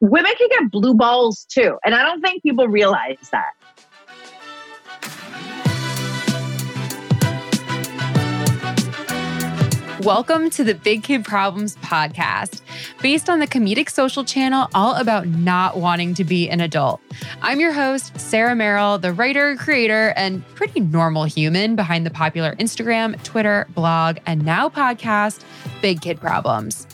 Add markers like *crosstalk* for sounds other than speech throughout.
women can get blue balls too. And I don't think people realize that. Welcome to the Big Kid Problems podcast, based on the comedic social channel all about not wanting to be an adult. I'm your host, Sarah Merrill, the writer, creator, and pretty normal human behind the popular Instagram, Twitter, blog, and now podcast, Big Kid Problems.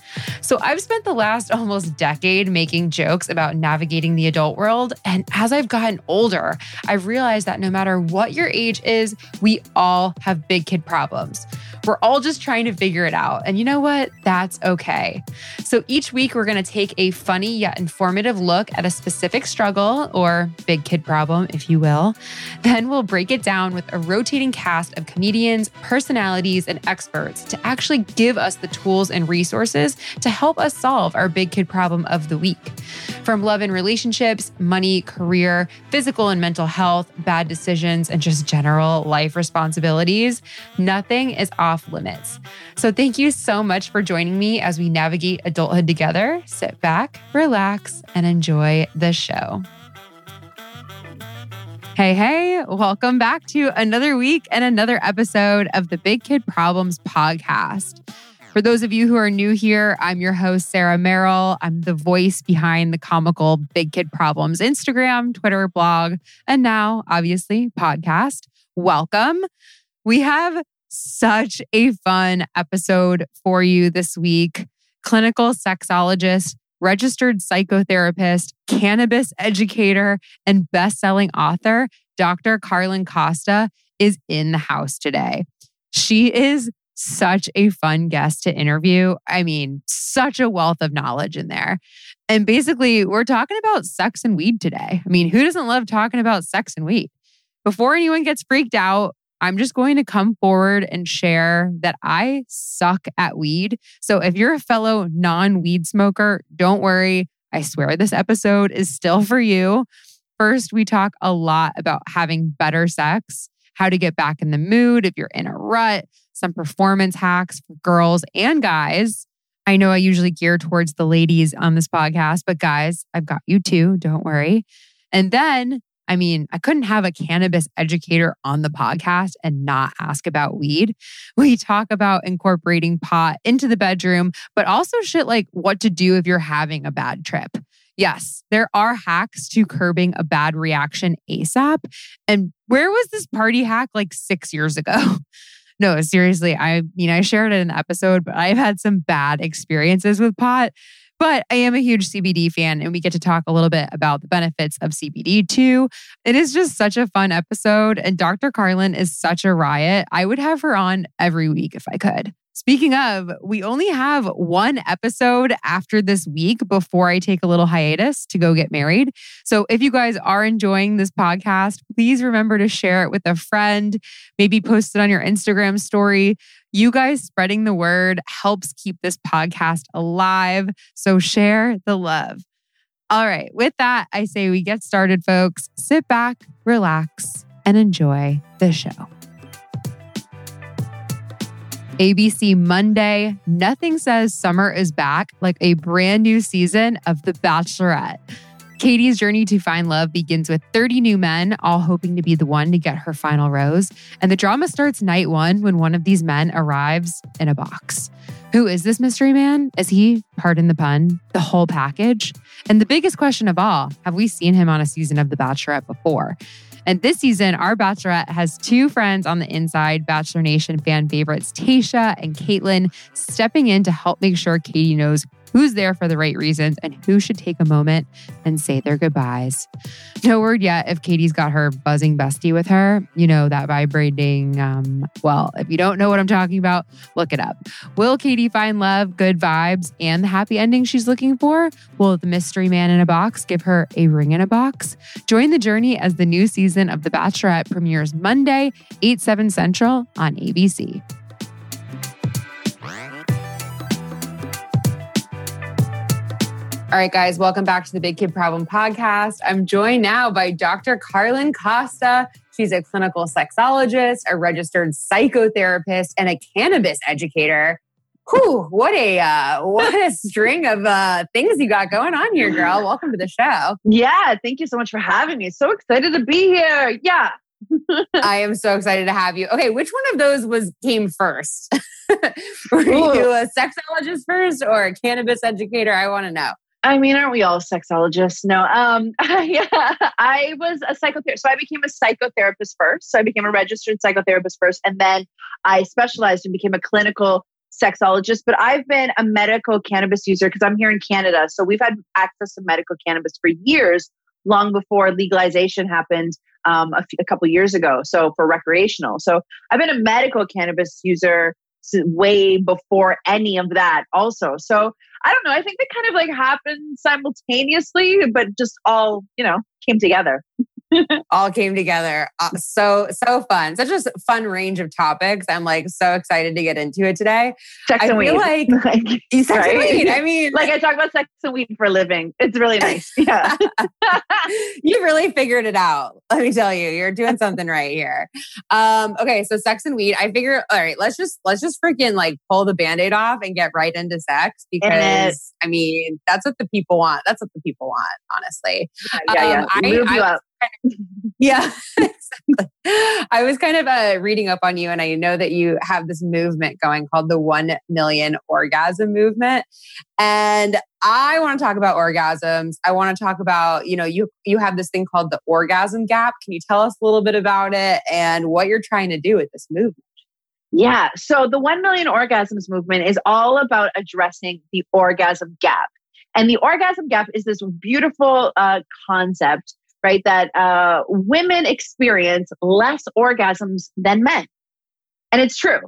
So I've spent the last almost decade making jokes about navigating the adult world. And as I've gotten older, I've realized that no matter what your age is, we all have big kid problems. We're all just trying to figure it out. And you know what? That's okay. So each week, we're going to take a funny yet informative look at a specific struggle or big kid problem, if you will. Then we'll break it down with a rotating cast of comedians, personalities, and experts to actually give us the tools and resources to help us solve our big kid problem of the week. From love and relationships, money, career, physical and mental health, bad decisions, and just general life responsibilities, nothing is off limits. So, thank you so much for joining me as we navigate adulthood together. Sit back, relax, and enjoy the show. Hey, hey, welcome back to another week and another episode of the Big Kid Problems podcast. For those of you who are new here, I'm your host, Sarah Merrill. I'm the voice behind the comical Big Kid Problems Instagram, Twitter, blog, and now, obviously, podcast. Welcome. We have such a fun episode for you this week. Clinical sexologist registered psychotherapist, cannabis educator, and best-selling author, Dr. Carlen Costa is in the house today. She is such a fun guest to interview. I mean, such a wealth of knowledge in there. And basically, we're talking about sex and weed today. I mean, who doesn't love talking about sex and weed? Before anyone gets freaked out, I'm just going to come forward and share that I suck at weed. So if you're a fellow non weed smoker, don't worry. I swear this episode is still for you. First, we talk a lot about having better sex, how to get back in the mood if you're in a rut, some performance hacks for girls and guys. I know I usually gear towards the ladies on this podcast, but guys, I've got you too. Don't worry. And then I mean, I couldn't have a cannabis educator on the podcast and not ask about weed. *laughs* We talk about incorporating pot into the bedroom, but also shit like what to do if you're having a bad trip. Yes, there are hacks to curbing a bad reaction ASAP. And where was this party hack like six years ago? *laughs* no, seriously, I mean, I shared it in the episode, but I've had some bad experiences with pot. But I am a huge CBD fan, and we get to talk a little bit about the benefits of CBD too. It is just such a fun episode, and Dr. Carlen is such a riot. I would have her on every week if I could. Speaking of, we only have one episode after this week before I take a little hiatus to go get married. So if you guys are enjoying this podcast, please remember to share it with a friend, maybe post it on your Instagram story. You guys spreading the word helps keep this podcast alive. So share the love. All right, with that, I say we get started, folks. Sit back, relax, and enjoy the show. ABC Monday. Nothing says summer is back like a brand new season of The Bachelorette. Katie's journey to find love begins with 30 new men, all hoping to be the one to get her final rose. And the drama starts night one when one of these men arrives in a box. Who is this mystery man? Is he, pardon the pun, the whole package? And the biggest question of all have we seen him on a season of The Bachelorette before? And this season, our bachelorette has two friends on the inside, Bachelor Nation fan favorites Tayshia and Kaitlyn, stepping in to help make sure Katie knows who's there for the right reasons and who should take a moment and say their goodbyes. No word yet if Katie's got her buzzing bestie with her, you know, that vibrating. Um, well, if you don't know what I'm talking about, look it up. Will Katie find love, good vibes, and the happy ending she's looking for? Will the mystery man in a box give her a ring in a box? Join the journey as the new season of The Bachelorette premieres Monday, 8, 7 Central on ABC. All right, guys, welcome back to the Big Kid Problem podcast. I'm joined now by Dr. Carlen Costa. She's a clinical sexologist, a registered psychotherapist, and a cannabis educator. Whew, what a uh, what a string of uh, things you got going on here, girl. Welcome to the show. Yeah, thank you so much for having me. So excited to be here. Yeah. *laughs* I am so excited to have you. Okay, which one of those was came first? *laughs* Were Ooh. you a sexologist first or a cannabis educator? I want to know. I mean, aren't we all sexologists? No. Um, *laughs* yeah, I was a psychotherapist. So I became a psychotherapist first. So I became a registered psychotherapist first. And then I specialized and became a clinical sexologist. But I've been a medical cannabis user because I'm here in Canada. So we've had access to medical cannabis for years, long before legalization happened um, a, a couple years ago. So for recreational. So I've been a medical cannabis user way before any of that also. So I don't know. I think they kind of like happened simultaneously, but just all, you know, came together. *laughs* all came together. Uh, so so fun. Such a fun range of topics. I'm like so excited to get into it today. Sex I and weed. like, *laughs* like sex right? and weed. I mean, like I talk about sex and weed for a living. It's really nice. *laughs* Yeah, you really figured it out. Let me tell you, you're doing something right here. Um, okay, so sex and weed. I figure. All right, let's just let's just freaking like pull the band-aid off and get right into sex because I mean that's what the people want. That's what the people want. Honestly, yeah, yeah. Um, yeah. I, I, *laughs* yeah, *laughs* exactly. I was kind of uh, reading up on you, and I know that you have this movement going called the 1 million orgasm movement. And I want to talk about orgasms. I want to talk about, you know, you you have this thing called the orgasm gap. Can you tell us a little bit about it and what you're trying to do with this movement? Yeah. So the 1 million orgasms movement is all about addressing the orgasm gap. And the orgasm gap is this beautiful uh, concept right? That uh, women experience less orgasms than men. And it's true.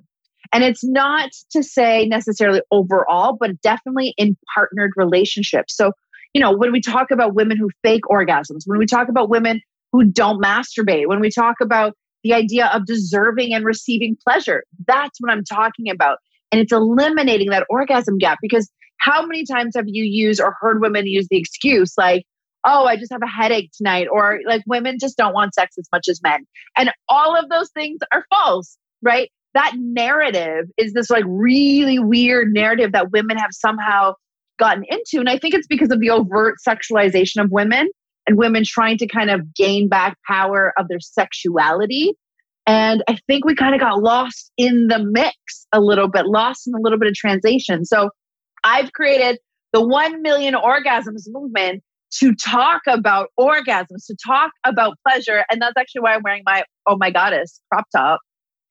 And it's not to say necessarily overall, but definitely in partnered relationships. So, you know, when we talk about women who fake orgasms, when we talk about women who don't masturbate, when we talk about the idea of deserving and receiving pleasure, that's what I'm talking about. And it's eliminating that orgasm gap because how many times have you used or heard women use the excuse like, oh, I just have a headache tonight, or like women just don't want sex as much as men. And all of those things are false, right? That narrative is this like really weird narrative that women have somehow gotten into. And I think it's because of the overt sexualization of women and women trying to kind of gain back power of their sexuality. And I think we kind of got lost in the mix a little bit, lost in a little bit of translation. So I've created the 1 million orgasms movement to talk about orgasms, to talk about pleasure. And that's actually why I'm wearing my Oh My Goddess crop top.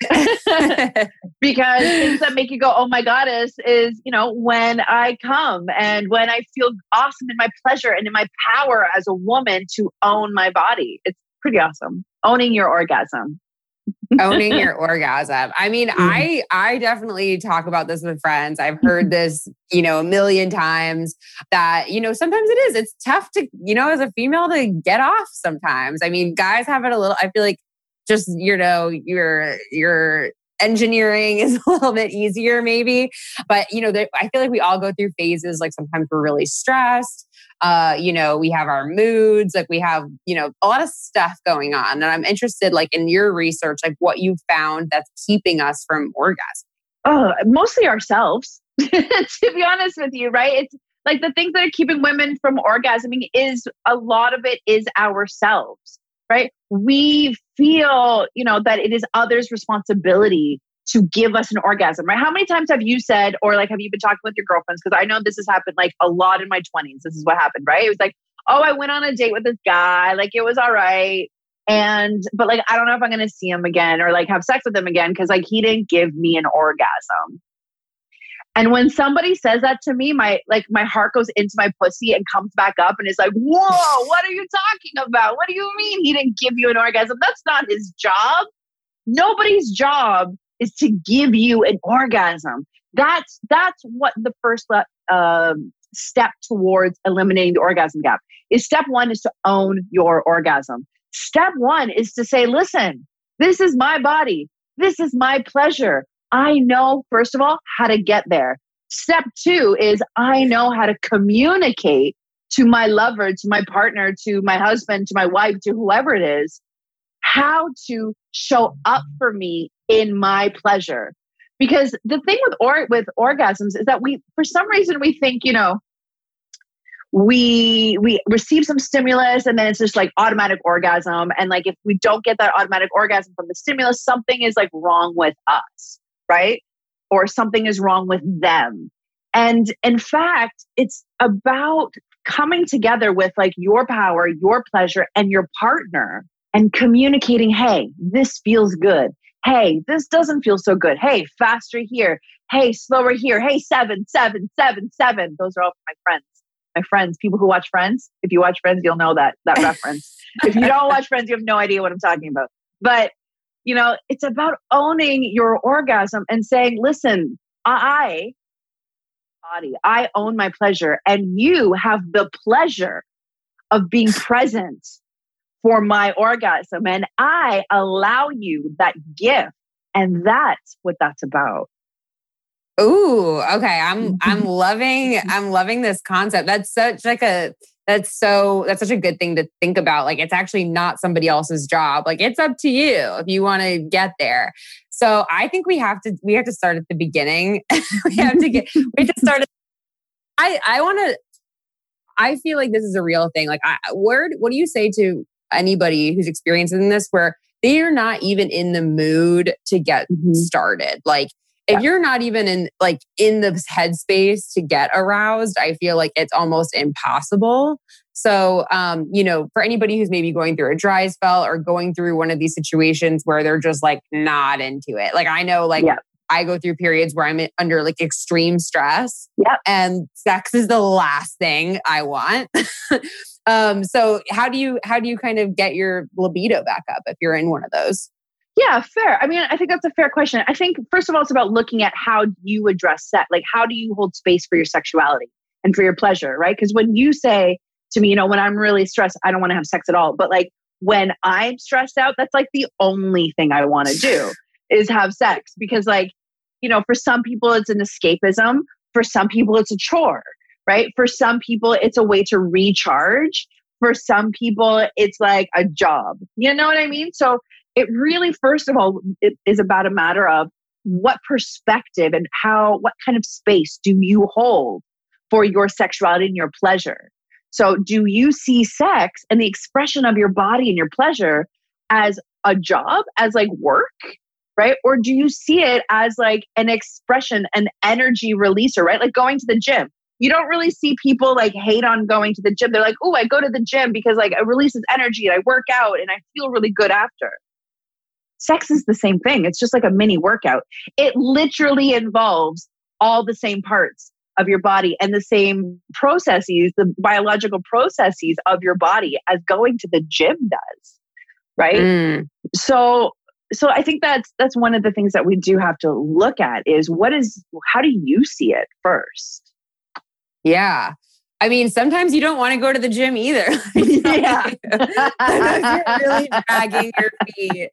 *laughs* because things that make you go, oh my goddess, is, you know, when I come and when I feel awesome in my pleasure and in my power as a woman to own my body. It's pretty awesome. Owning your orgasm owning *laughs* your orgasm. I mean, mm-hmm. I I definitely talk about this with friends. I've heard *laughs* this, you know, a million times that, you know, sometimes it is. It's tough to, you know, as a female to get off sometimes. I mean, guys have it a little I feel like just, you know, your your engineering *laughs* is a little bit easier maybe but you know i feel like we all go through phases like sometimes we're really stressed uh, you know, we have our moods, like we have, you know, a lot of stuff going on. And I'm interested, like in your research, like what you found that's keeping us from orgasm. Oh, mostly ourselves, *laughs* to be honest with you, right? It's like the things that are keeping women from orgasming is a lot of it is ourselves, right? We feel, you know, that it is others' responsibility to give us an orgasm, right? How many times have you said, or like, have you been talking with your girlfriends? Because I know this has happened like a lot in my 20s. This is what happened, right? It was like, oh, I went on a date with this guy. Like, it was all right. And, but like, I don't know if I'm going to see him again or like have sex with him again because like he didn't give me an orgasm. And when somebody says that to me, my like my heart goes into my pussy and comes back up and is like, "Whoa, what are you talking about? What do you mean he didn't give you an orgasm? That's not his job. Nobody's job is to give you an orgasm. That's that's what the first uh, step towards eliminating the orgasm gap is. Step one is to own your orgasm. Step one is to say, listen, this is my body. This is my pleasure. I know, first of all, how to get there. Step two is I know how to communicate to my lover, to my partner, to my husband, to my wife, to whoever it is, how to show up for me in my pleasure. Because the thing with or with orgasms is that we for some reason we think, you know, we we receive some stimulus and then it's just like automatic orgasm. And like if we don't get that automatic orgasm from the stimulus something is like wrong with us right? Or something is wrong with them. And in fact it's about coming together with like your power your pleasure and your partner and communicating hey this feels good hey this doesn't feel so good hey faster here hey slower here hey seven seven seven seven those are all my friends my friends, people who watch Friends. If you watch Friends, you'll know that that reference. if you don't watch Friends, you have no idea what I'm talking about. But you know, it's about owning your orgasm and saying, "Listen, I body, I own my pleasure, and you have the pleasure of being present for my orgasm, and I allow you that gift." And that's what that's about. Ooh, okay. I'm *laughs* I'm loving I'm loving this concept. That's such like a that's so that's such a good thing to think about. Like it's actually not somebody else's job. Like it's up to you if you want to get there. So I think we have to we have to start at the beginning. *laughs* we have to get we have to start at, I I want to I feel like this is a real thing. Like I word what do you say to anybody who's experiencing this where they are not even in the mood to get mm-hmm. started. Like if you're not even in like in the headspace to get aroused i feel like it's almost impossible so um you know for anybody who's maybe going through a dry spell or going through one of these situations where they're just like not into it like i know like yeah. I go through periods where I'm under like extreme stress. Yep. And sex is the last thing I want. *laughs* um, so how do you how do you kind of get your libido back up if you're in one of those? Yeah, fair. I mean, I think that's a fair question. I think first of all, it's about looking at how you address sex. Like, how do you hold space for your sexuality and for your pleasure, right? Because when you say to me, you know, when I'm really stressed, I don't want to have sex at all. But like when I'm stressed out, that's like the only thing I want to do is have sex because, like, you know, for some people it's an escapism. For some people it's a chore, right? For some people it's a way to recharge. For some people it's like a job. You know what I mean? So it really, first of all, it is about a matter of what perspective and how, what kind of space do you hold for your sexuality and your pleasure? So, do you see sex and the expression of your body and your pleasure as a job, as like work, right? Or do you see it as like an expression, an energy releaser, right? Like going to the gym. You don't really see people like hate on going to the gym. They're like, oh, I go to the gym because like it releases energy and I work out and I feel really good after. Sex is the same thing. It's just like a mini workout. It literally involves all the same parts of your body and the same processes, the biological processes of your body as going to the gym does. Right. Mm. So, so I think that's that's one of the things that we do have to look at is what is how do you see it first? Yeah. I mean, sometimes you don't want to go to the gym either. *laughs* yeah. you're really *laughs* dragging your feet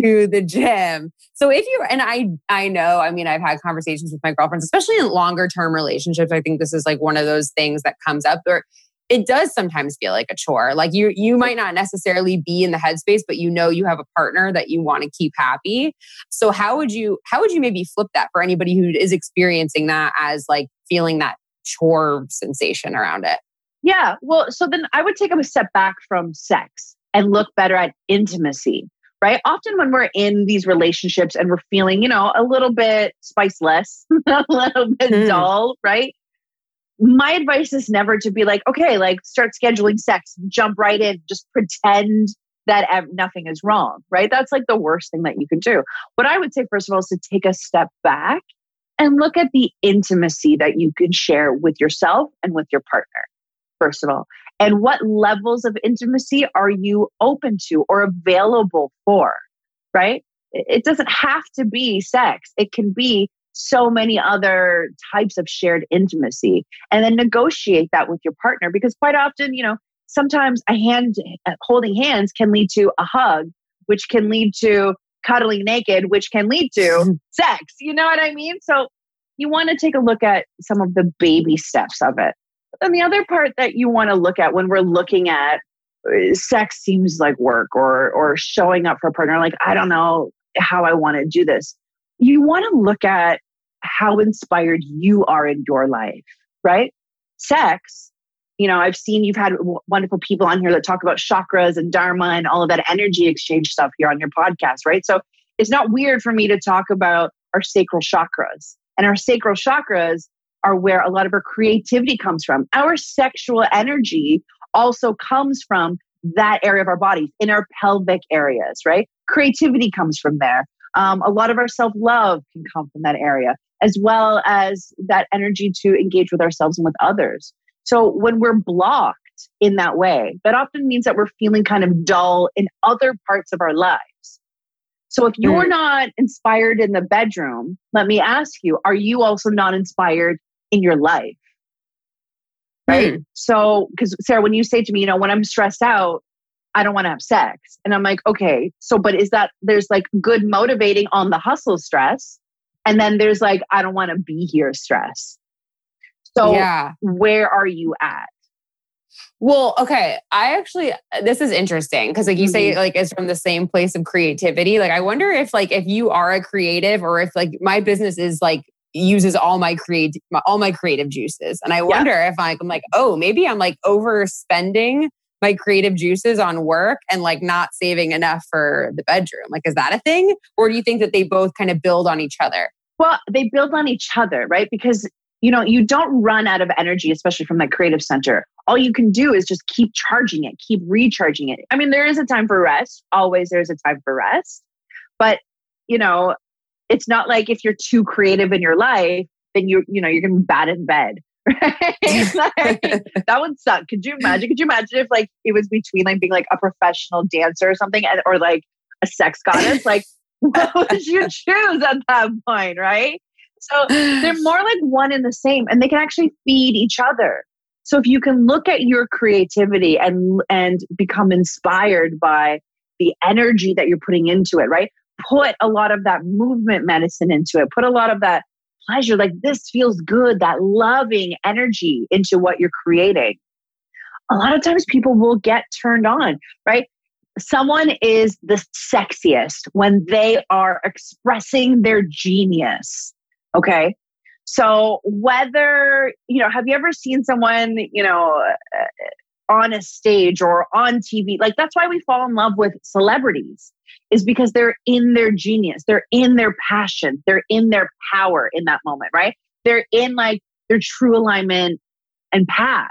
to the gym. So if you and I I know, I mean, I've had conversations with my girlfriends, especially in longer term relationships. I think this is like one of those things that comes up where it does sometimes feel like a chore. Like you you might not necessarily be in the headspace, but you know you have a partner that you want to keep happy. So how would you how would you maybe flip that for anybody who is experiencing that as like feeling that chore sensation around it? Yeah. Well, so then I would take a step back from sex and look better at intimacy right? Often when we're in these relationships and we're feeling, you know, a little bit spiceless, *laughs* a little bit mm. dull, right? My advice is never to be like, okay, like start scheduling sex, jump right in, just pretend that ev- nothing is wrong, right? That's like the worst thing that you can do. What I would say, first of all, is to take a step back and look at the intimacy that you can share with yourself and with your partner, first of all. And what levels of intimacy are you open to or available for? Right? It doesn't have to be sex, it can be so many other types of shared intimacy. And then negotiate that with your partner because quite often, you know, sometimes a hand uh, holding hands can lead to a hug, which can lead to cuddling naked, which can lead to *laughs* sex. You know what I mean? So you want to take a look at some of the baby steps of it. And the other part that you want to look at when we're looking at uh, sex seems like work or or showing up for a partner, like I don't know how I want to do this. You want to look at how inspired you are in your life, right? Sex, you know, I've seen you've had wonderful people on here that talk about chakras and dharma and all of that energy exchange stuff here on your podcast, right? So it's not weird for me to talk about our sacral chakras. And our sacral chakras are where a lot of our creativity comes from. Our sexual energy also comes from that area of our bodies in our pelvic areas, right? Creativity comes from there. Um, a lot of our self love can come from that area, as well as that energy to engage with ourselves and with others. So when we're blocked in that way, that often means that we're feeling kind of dull in other parts of our lives. So if you're mm. not inspired in the bedroom, let me ask you, are you also not inspired in your life? Right. Mm. So, because Sarah, when you say to me, you know, when I'm stressed out, I don't want to have sex. And I'm like, okay, so, but is that there's like good motivating on the hustle stress. And then there's like, I don't want to be here stress. So, yeah. where are you at? Well, okay. I actually, this is interesting because, like you mm-hmm. say, like it's from the same place of creativity. Like, I wonder if, like, if you are a creative or if, like, my business is like uses all my create all my creative juices, and I wonder yeah. if I'm like, oh, maybe I'm like overspending my creative juices on work and like not saving enough for the bedroom. Like, is that a thing? Or do you think that they both kind of build on each other? Well, they build on each other, right? Because, you know, you don't run out of energy, especially from that creative center. All you can do is just keep charging it, keep recharging it. I mean, there is a time for rest. Always there's a time for rest. But, you know, it's not like if you're too creative in your life, then you're, you know, you're to be bad in bed Right? like, *laughs* that would suck. Could you imagine? Could you imagine if like it was between like being like a professional dancer or something and, or like a sex goddess? *laughs* Like, what would you choose at that point? Right. So they're *sighs* more like one and the same and they can actually feed each other. So if you can look at your creativity and and become inspired by the energy that you're putting into it, right? Put a lot of that movement medicine into it. Put a lot of that pleasure, like this feels good, that loving energy into what you're creating. A lot of times people will get turned on, right? Someone is the sexiest when they are expressing their genius. Okay. So whether, you know, have you ever seen someone, you know, uh, on a stage or on TV? Like that's why we fall in love with celebrities is because they're in their genius, they're in their passion, they're in their power in that moment, right? They're in like their true alignment and path.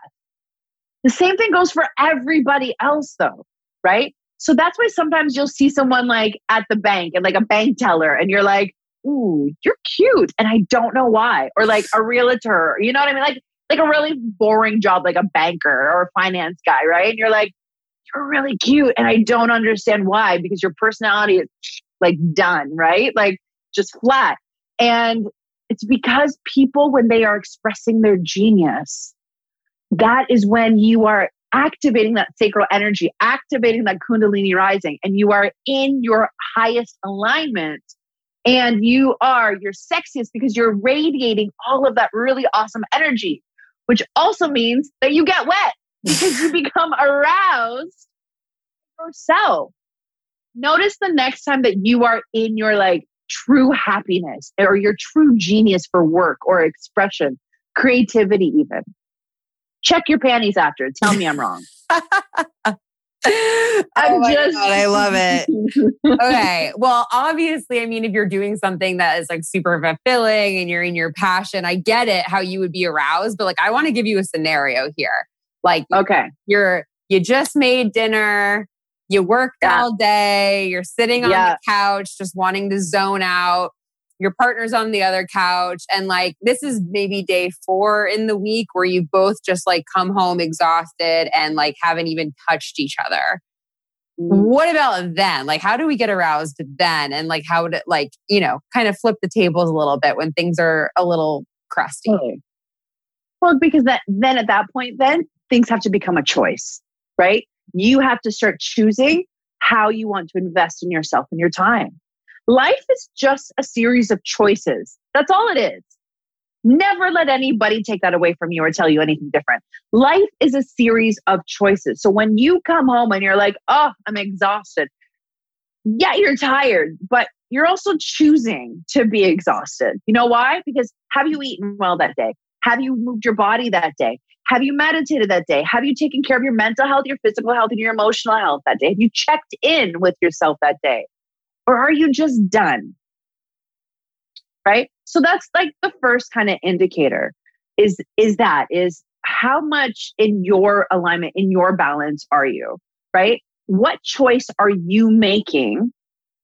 The same thing goes for everybody else, though, right? So that's why sometimes you'll see someone like at the bank and like a bank teller, and you're like, ooh, you're cute. And I don't know why. Or like a realtor, you know what I mean? Like, like a really boring job, like a banker or a finance guy, right? And you're like, you're really cute. And I don't understand why, because your personality is like done, right? Like just flat. And it's because people, when they are expressing their genius, that is when you are activating that sacral energy, activating that Kundalini rising, and you are in your highest alignment. And you are your sexiest because you're radiating all of that really awesome energy, which also means that you get wet because you become aroused yourself. Notice the next time that you are in your like true happiness or your true genius for work or expression, creativity, even. Check your panties after. Tell me I'm wrong. *laughs* Oh I'm oh just God, I love it. *laughs* okay. Well, obviously, I mean, if you're doing something that is like super fulfilling and you're in your passion, I get it how you would be aroused, but like I want to give you a scenario here. Like, okay, you're you just made dinner, you worked yeah. all day, you're sitting on yeah. the couch just wanting to zone out. Your partner's on the other couch. And like, this is maybe day four in the week where you both just like come home exhausted and like haven't even touched each other. Mm. What about then? Like, how do we get aroused then? And like, how to, like, you know, kind of flip the tables a little bit when things are a little crusty? Well, because that, then at that point, then things have to become a choice, right? You have to start choosing how you want to invest in yourself and your time. Life is just a series of choices. That's all it is. Never let anybody take that away from you or tell you anything different. Life is a series of choices. So when you come home and you're like, oh, I'm exhausted, yeah, you're tired, but you're also choosing to be exhausted. You know why? Because have you eaten well that day? Have you moved your body that day? Have you meditated that day? Have you taken care of your mental health, your physical health, and your emotional health that day? Have you checked in with yourself that day? Or are you just done? Right? So that's like the first kind of indicator is is that is how much in your alignment, in your balance are you? Right? What choice are you making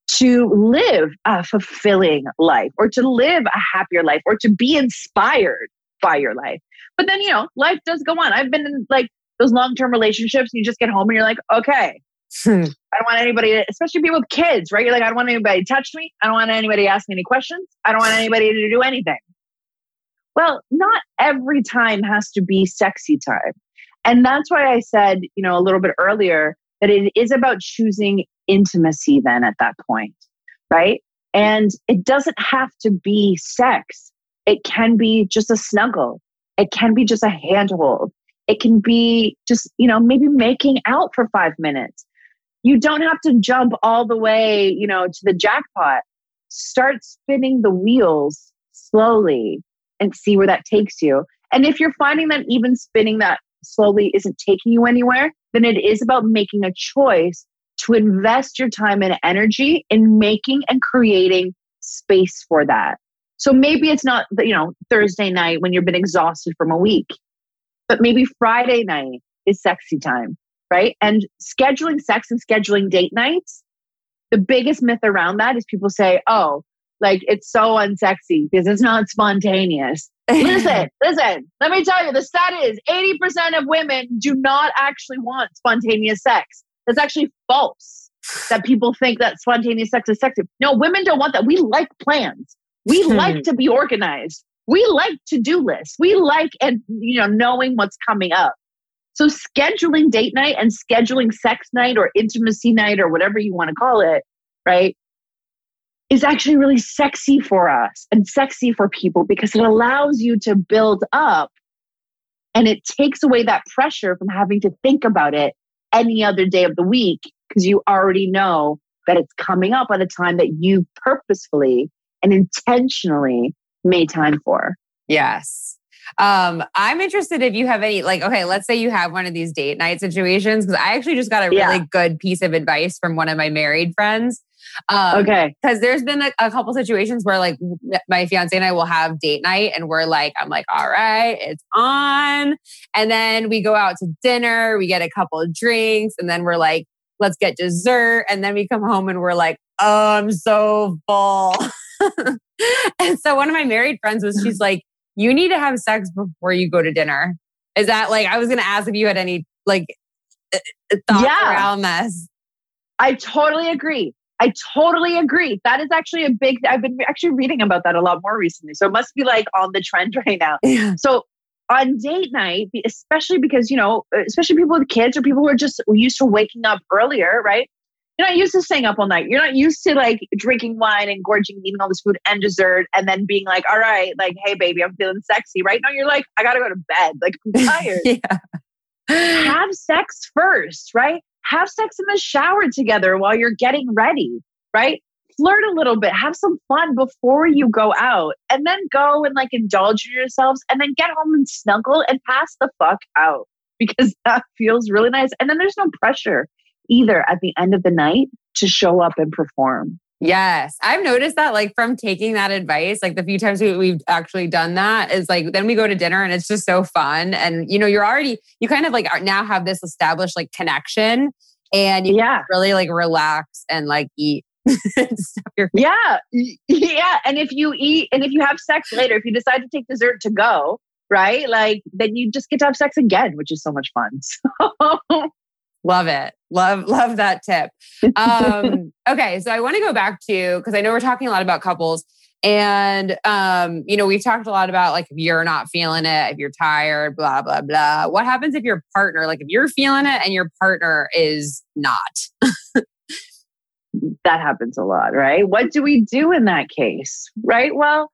to live a fulfilling life or to live a happier life or to be inspired by your life? But then, you know, life does go on. I've been in like those long term relationships, and you just get home and you're like, okay, hmm. I don't want anybody, to, especially people with kids, right? You're like, I don't want anybody to touch me. I don't want anybody to ask me any questions. I don't want anybody to do anything. Well, not every time has to be sexy time. And that's why I said, you know, a little bit earlier that it is about choosing intimacy then at that point, right? And it doesn't have to be sex. It can be just a snuggle. It can be just a handhold. It can be just, you know, maybe making out for five minutes. You don't have to jump all the way, you know, to the jackpot. Start spinning the wheels slowly and see where that takes you. And if you're finding that even spinning that slowly isn't taking you anywhere, then it is about making a choice to invest your time and energy in making and creating space for that. So maybe it's not, you know, Thursday night when you've been exhausted from a week, but maybe Friday night is sexy time, right? And scheduling sex and scheduling date nights, the biggest myth around that is people say, oh, like it's so unsexy because it's not spontaneous. listen, *laughs* listen, let me tell you the stat is 80% of women do not actually want spontaneous sex. That's actually false that people think that spontaneous sex is sexy. No, women don't want that. We like plans. We hmm. like to be organized. We like to do lists. We like and you know knowing what's coming up. So scheduling date night and scheduling sex night or intimacy night or whatever you want to call it, right? is actually really sexy for us and sexy for people because it allows you to build up and it takes away that pressure from having to think about it any other day of the week because you already know that it's coming up at a time that you purposefully and intentionally made time for. Yes. Um, I'm interested if you have any, like, okay, let's say you have one of these date night situations, because I actually just got a really yeah. good piece of advice from one of my married friends. Um, okay. Because there's been a, a, couple situations where like my fiance and I will have date night and we're like, I'm like, all right, it's on. And then we go out to dinner, we get a couple of drinks, and then we're like, let's get dessert. And then we come home and we're like, oh, I'm so full. *laughs* *laughs* and so one of my married friends was, she's like, you need to have sex before you go to dinner. Is that like, I was going to ask if you had any like uh, uh, thoughts yeah. around this. I totally agree. I totally agree. That is actually a big, I've been actually reading about that a lot more recently. So it must be like on the trend *laughs* right now. Yeah. So on date night, especially because, you know, especially people with kids or people who are just used to waking up earlier, right? You're not used to staying up all night. You're not used to like drinking wine and gorging, eating all this food and dessert, and then being like, all right, like, hey, baby, I'm feeling sexy. Right now, you're like, I got to go to bed. Like, I'm *laughs* tired. yeah. Have sex first, right? have sex in the shower together while you're getting ready, right? Flirt a little bit, have some fun before you go out, and then go and like indulge yourselves, and then get home and snuggle and pass the fuck out because *laughs* that feels really nice. And then there's no pressure either at the end of the night to show up and perform. Yes. I've noticed that like from taking that advice, like the few times we, have actually done that is like, then we go to dinner and it's just so fun. And, you know, you're already, you kind of like now have this established like connection and you yeah. really like relax and like eat. *laughs* yeah. Yeah. And if you eat and if you have sex later, if you decide to take dessert to go, right? Like then you just get to have sex again, which is so much fun. *laughs* So Love it. Love, love that tip. Um, *laughs* okay. So I want to go back to, because I know we're talking a lot about couples. And, um, you know, we've talked a lot about like if you're not feeling it, if you're tired, blah, blah, blah. What happens if your partner, like if you're feeling it and your partner is not? that happens a lot, right? What do we do in that case? Right? Well,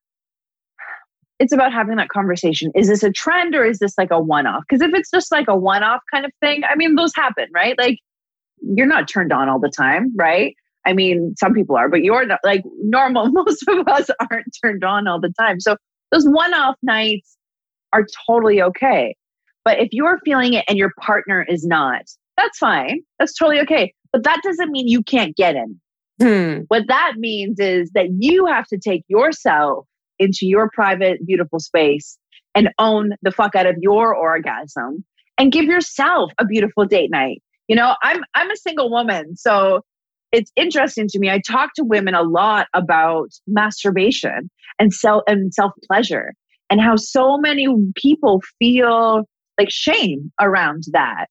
it's about having that conversation. Is this a trend or is this like a one off? Because if it's just like a one off kind of thing, I mean, those happen, right? Like you're not turned on all the time, right? I mean, some people are, but you're not like normal. *laughs* Most of us aren't turned on all the time. So those one off nights are totally okay. But if you're feeling it and your partner is not, that's fine. That's totally okay. But that doesn't mean you can't get in. Hmm. What that means is that you have to take yourself into your private, beautiful space and own the fuck out of your orgasm and give yourself a beautiful date night. You know, I'm I'm a single woman, so it's interesting to me. I talk to women a lot about masturbation and self and self pleasure and how so many people feel like shame around that.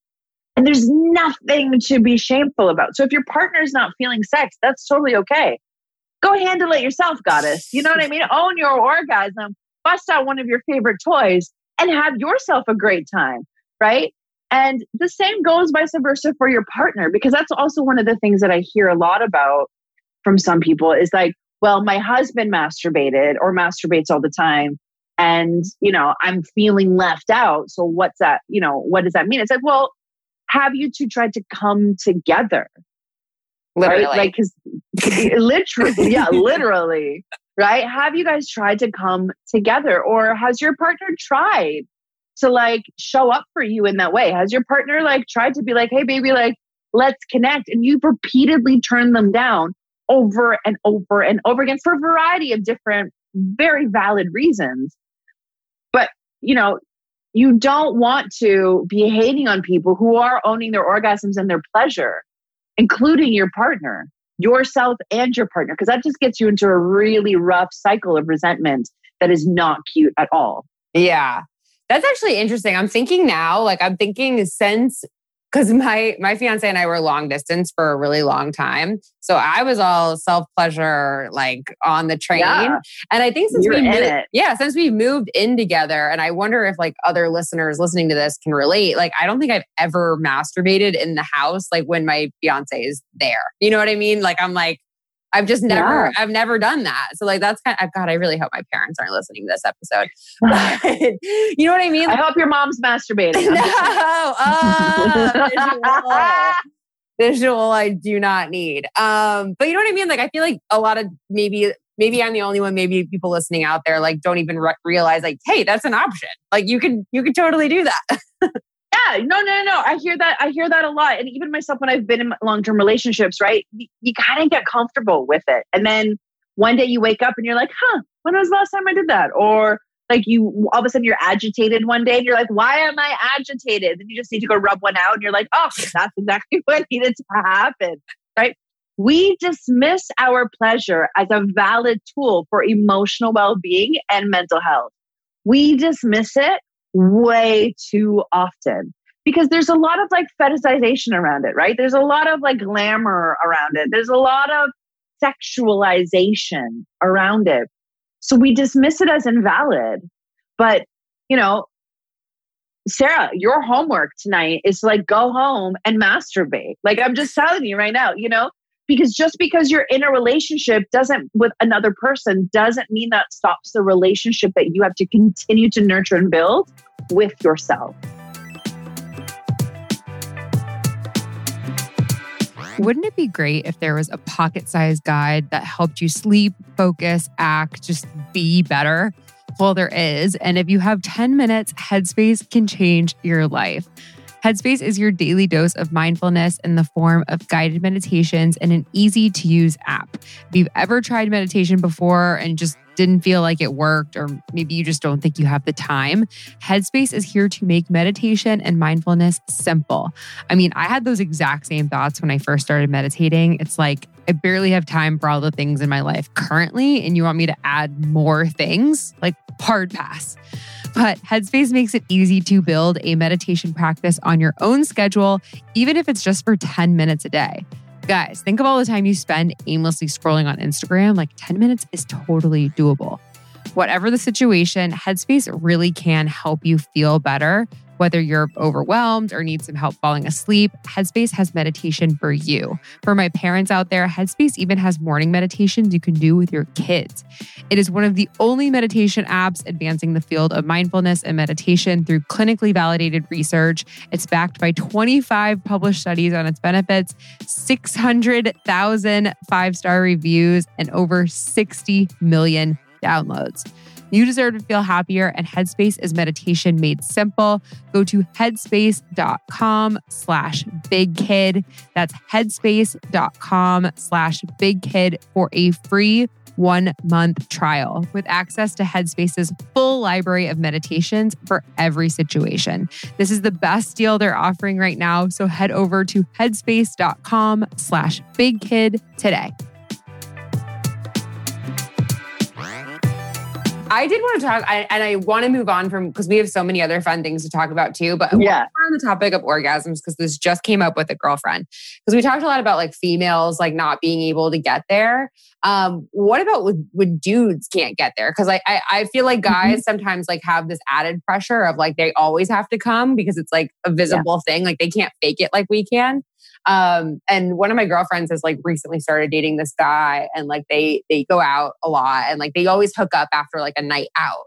And there's nothing to be shameful about. So if your partner's not feeling sex, that's totally okay. Go handle it yourself, goddess. You know what I mean? Own your orgasm, bust out one of your favorite toys, and have yourself a great time, right? And the same goes vice versa for your partner, because that's also one of the things that I hear a lot about from some people is like, well, my husband masturbated or masturbates all the time. And, you know, I'm feeling left out. So what's that? You know, what does that mean? It's like, well, have you two tried to come together? Literally. Right? Like, cause *laughs* literally, yeah, literally, right? Have you guys tried to come together or has your partner tried to like show up for you in that way? Has your partner like tried to be like, hey, baby, like, let's connect? And you've repeatedly turned them down over and over and over again for a variety of different, very valid reasons. But, you know, you don't want to be hating on people who are owning their orgasms and their pleasure, including your partner, yourself and your partner, because that just gets you into a really rough cycle of resentment that is not cute at all. Yeah. That's actually interesting. I'm thinking now, like I'm thinking since because my my fiance and I were long distance for a really long time, so I was all self pleasure like on the train. Yeah. And I think since You're we moved, yeah, since we moved in together, and I wonder if like other listeners listening to this can relate. Like, I don't think I've ever masturbated in the house like when my fiance is there. You know what I mean? Like, I'm like I've just never, yeah. I've never done that. So like that's kind of, God, I really hope my parents aren't listening to this episode. *laughs* But, *laughs* you know what I mean? I hope your mom's masturbating. *laughs* no, uh, visual. visual I do not need. Um, but you know what I mean? Like I feel like a lot of maybe maybe I'm the only one. Maybe people listening out there like don't even re- realize like, hey, that's an option. Like you can you can totally do that. Yeah, no, no, no. I hear that. I hear that a lot. And even myself, when I've been in long term relationships, right? You, you kind of get comfortable with it. And then one day you wake up and you're like, huh, when was the last time I did that? Or like you all of a sudden you're agitated one day and you're like, why am I agitated? And you just need to go rub one out and you're like, oh, that's exactly *laughs* what needed to happen. Right. We dismiss our pleasure as a valid tool for emotional well being and mental health. We dismiss it way too often because there's a lot of like fetishization around it, right? There's a lot of like glamour around it. There's a lot of sexualization around it. So we dismiss it as invalid. But, you know, Sarah, your homework tonight is to like go home and masturbate. Like I'm just telling you right now, you know, because just because you're in a relationship doesn't with another person doesn't mean that stops the relationship that you have to continue to nurture and build with yourself. Wouldn't it be great if there was a pocket sized guide that helped you sleep, focus, act, just be better? Well, there is. And if you have 10 minutes, Headspace can change your life. Headspace is your daily dose of mindfulness in the form of guided meditations and an easy to use app. If you've ever tried meditation before and just didn't feel like it worked, or maybe you just don't think you have the time, Headspace is here to make meditation and mindfulness simple. I mean, I had those exact same thoughts when I first started meditating. It's like, I barely have time for all the things in my life currently, and you want me to add more things? Like, hard pass. But Headspace makes it easy to build a meditation practice on your own schedule, even if it's just for 10 minutes a day. Guys, think of all the time you spend aimlessly scrolling on Instagram. Like 10 minutes is totally doable. Whatever the situation, Headspace really can help you feel better Whether you're overwhelmed or need some help falling asleep, Headspace has meditation for you. For my parents out there, Headspace even has morning meditations you can do with your kids. It is one of the only meditation apps advancing the field of mindfulness and meditation through clinically validated research. It's backed by 25 published studies on its benefits, 600,000 five star reviews, and over 60 million downloads. You deserve to feel happier, and Headspace is meditation made simple. Go to headspace.com slash big kid. That's headspace.com slash big kid for a free one month trial with access to Headspace's full library of meditations for every situation. This is the best deal they're offering right now. So head over to headspace.com slash big kid today. I did want to talk, I, and I want to move on from because we have so many other fun things to talk about too. But yeah, on the topic of orgasms because this just came up with a girlfriend because we talked a lot about like females like not being able to get there. Um, what about with with dudes can't get there? Because I, I, I feel like mm-hmm. guys mm-hmm. sometimes like have this added pressure of like they always have to come because it's like a visible yeah. thing. Like they can't fake it like we can. Um, and one of my girlfriends has like recently started dating this guy and like they they go out a lot and like they always hook up after like a night out.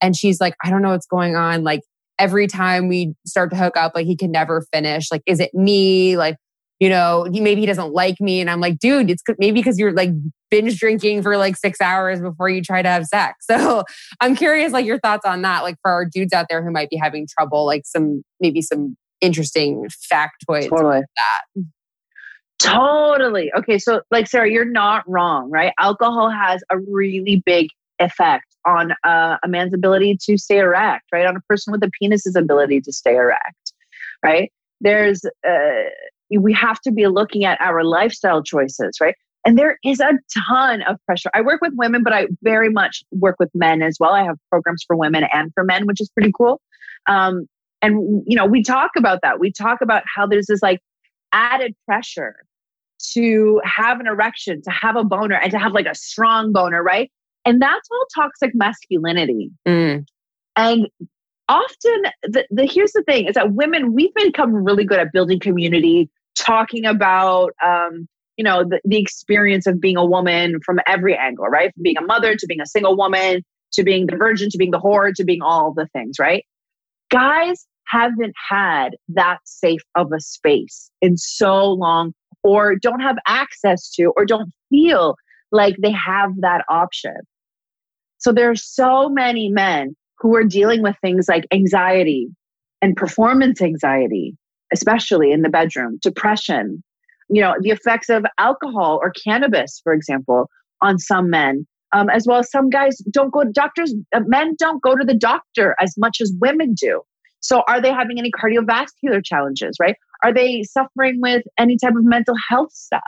And she's like, I don't know what's going on. Like every time we start to hook up, like he can never finish. Like, is it me? Like, you know, maybe he doesn't like me. And I'm like, dude, it's maybe because you're like binge drinking for like six hours before you try to have sex. *laughs* So I'm curious, like your thoughts on that, like for our dudes out there who might be having trouble, like some, maybe some interesting factoids totally. that. Totally. Okay. So, like, Sarah, you're not wrong, right? Alcohol has a really big effect on uh, a man's ability to stay erect, right? On a person with a penis's ability to stay erect, right? There's, uh, we have to be looking at our lifestyle choices, right? And there is a ton of pressure. I work with women, but I very much work with men as well. I have programs for women and for men, which is pretty cool. Um, and, you know, we talk about that. We talk about how there's this like added pressure to have an erection, to have a boner, and to have like a strong boner, right? And that's all toxic masculinity. Mm. And often, the, the here's the thing: is that women we've become really good at building community, talking about um, you know the, the experience of being a woman from every angle, right? From being a mother to being a single woman to being the virgin to being the whore to being all the things, right? Guys haven't had that safe of a space in so long or don't have access to or don't feel like they have that option. So there are so many men who are dealing with things like anxiety and performance anxiety, especially in the bedroom, depression, you know, the effects of alcohol or cannabis, for example, on some men. Um, as well as some guys don't go to doctors, uh, men don't go to the doctor as much as women do. So are they having any cardiovascular challenges, right? Are they suffering with any type of mental health stuff,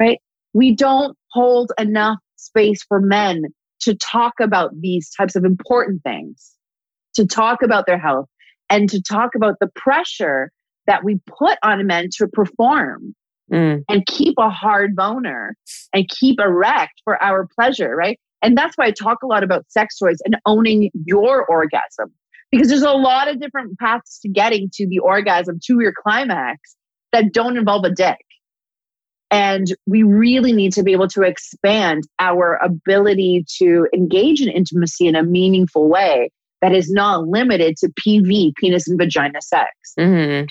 right? We don't hold enough space for men to talk about these types of important things, to talk about their health, and to talk about the pressure that we put on men to perform mm. and keep a hard boner and keep erect for our pleasure, right? And that's why I talk a lot about sex toys and owning your orgasm because there's a lot of different paths to getting to the orgasm, to your climax that don't involve a dick. And we really need to be able to expand our ability to engage in intimacy in a meaningful way that is not limited to PV, penis and vagina sex. Mm-hmm.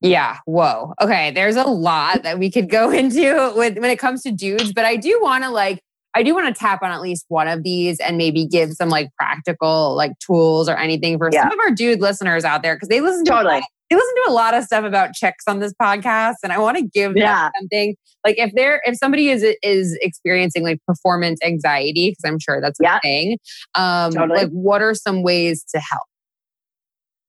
Yeah. Whoa. Okay. There's a lot that we could go *laughs* into with when it comes to dudes, but I do want to like I do want to tap on at least one of these and maybe give some like practical like tools or anything for yeah. some of our dude listeners out there because they listen to totally. they listen to a lot of stuff about chicks on this podcast and I want to give yeah. something like if they're if somebody is is experiencing like performance anxiety because I'm sure that's a yeah. thing um totally. like what are some ways to help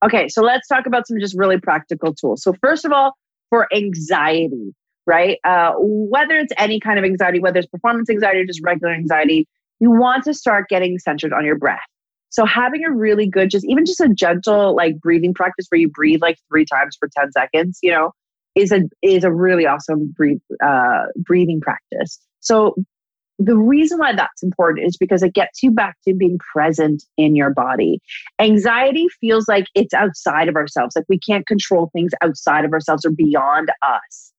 Okay, so let's talk about some just really practical tools. So first of all, for anxiety, right? Uh, whether it's any kind of anxiety, whether it's performance anxiety or just regular anxiety, you want to start getting centered on your breath. So having a really good, just even just a gentle like breathing practice where you breathe like three times for 10 seconds, you know, is a is a really awesome breathe, uh, breathing practice. So the reason why that's important is because it gets you back to being present in your body. Anxiety feels like it's outside of ourselves, like we can't control things outside of ourselves or beyond us,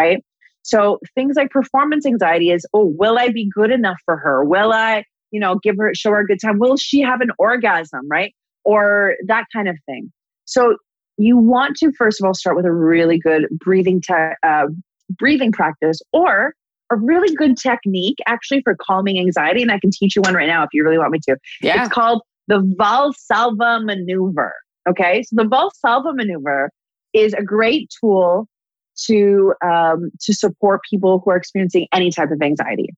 right? So things like performance anxiety is, oh, will I be good enough for her? Will I, you know, give her, show her a good time? Will she have an orgasm, right? Or that kind of thing. So you want to first of all start with a really good breathing te- uh, breathing practice or a really good technique actually for calming anxiety. And I can teach you one right now if you really want me to. Yeah. It's called the Valsalva maneuver. Okay. So the Valsalva maneuver is a great tool to um, to support people who are experiencing any type of anxiety.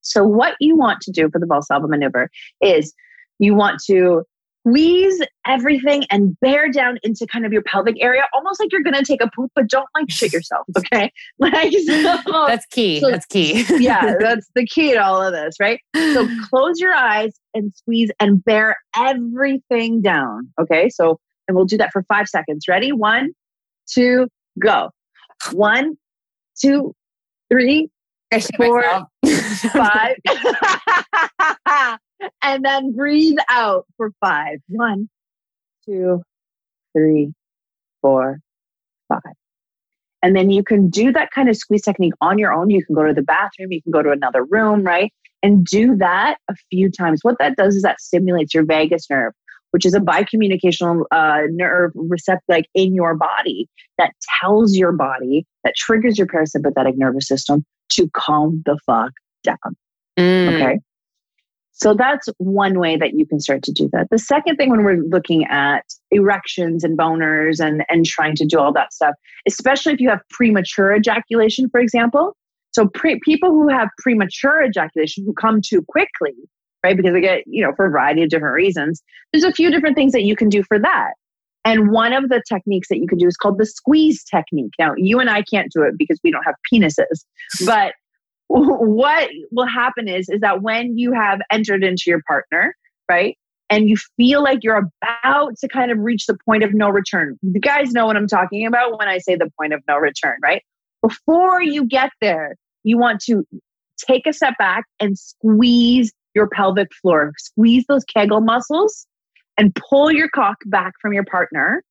So what you want to do for the Valsalva maneuver is you want to squeeze everything and bear down into kind of your pelvic area, almost like you're going to take a poop, but don't like shit yourself. *laughs* Okay. *laughs* Like, so, *laughs* that's key. So, that's key. yeah. That's the key to all of this, right? So *sighs* close your eyes and squeeze and bear everything down. Okay. So, and we'll do that for five seconds. Ready? One, two, go. One, two, three, four, five. *laughs* and then breathe out for five. One, two, three, four, five. And then you can do that kind of squeeze technique on your own. You can go to the bathroom, you can go to another room, right? And do that a few times. What that does is that stimulates your vagus nerve, which is a bicommunicational uh, nerve receptor like in your body that tells your body, that triggers your parasympathetic nervous system to calm the fuck down. Mm. Okay. So that's one way that you can start to do that. The second thing when we're looking at erections and boners and, and trying to do all that stuff, especially if you have premature ejaculation, for example. So pre- people who have premature ejaculation who come too quickly, right? Because they get, you know, for a variety of different reasons, there's a few different things that you can do for that. And one of the techniques that you can do is called the squeeze technique. Now, you and I can't do it because we don't have penises, but *laughs* what will happen is is that when you have entered into your partner right and you feel like you're about to kind of reach the point of no return you guys know what i'm talking about when i say the point of no return right before you get there you want to take a step back and squeeze your pelvic floor squeeze those kegel muscles and pull your cock back from your partner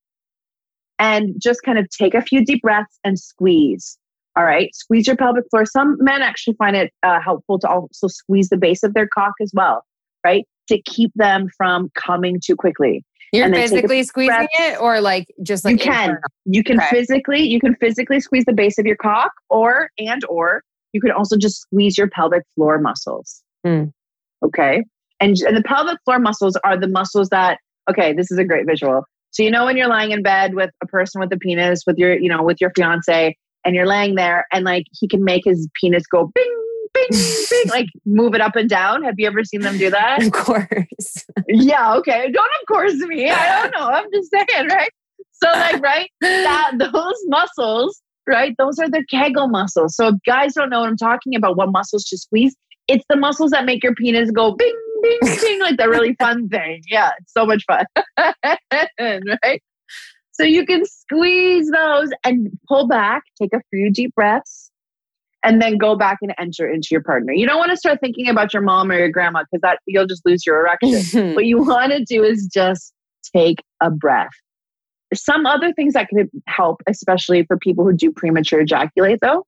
and just kind of take a few deep breaths and squeeze all right, squeeze your pelvic floor. Some men actually find it uh, helpful to also squeeze the base of their cock as well, right? To keep them from coming too quickly. You're physically squeezing breath. it, or like just like you can. Internal? You can okay. physically you can physically squeeze the base of your cock, or and or you can also just squeeze your pelvic floor muscles. Mm. Okay, and and the pelvic floor muscles are the muscles that. Okay, this is a great visual. So you know when you're lying in bed with a person with a penis, with your you know with your fiance, and you're laying there and like he can make his penis go bing bing bing like move it up and down? Have you ever seen them do that? Of course. *laughs* Yeah okay. Don't of course me. I don't know. I'm just saying right? So like right that those muscles right those are the kegel muscles. So if guys don't know what i'm talking about what muscles to squeeze it's the muscles that make your penis go bing bing *laughs* bing like the really fun thing yeah it's so much fun *laughs* right so you can squeeze those and pull back, take a few deep breaths, and then go back and enter into your partner. You don't want to start thinking about your mom or your grandma because that you'll just lose your erection. *laughs* what you want to do is just take a breath. Some other things that could help, especially for people who do premature ejaculate, though,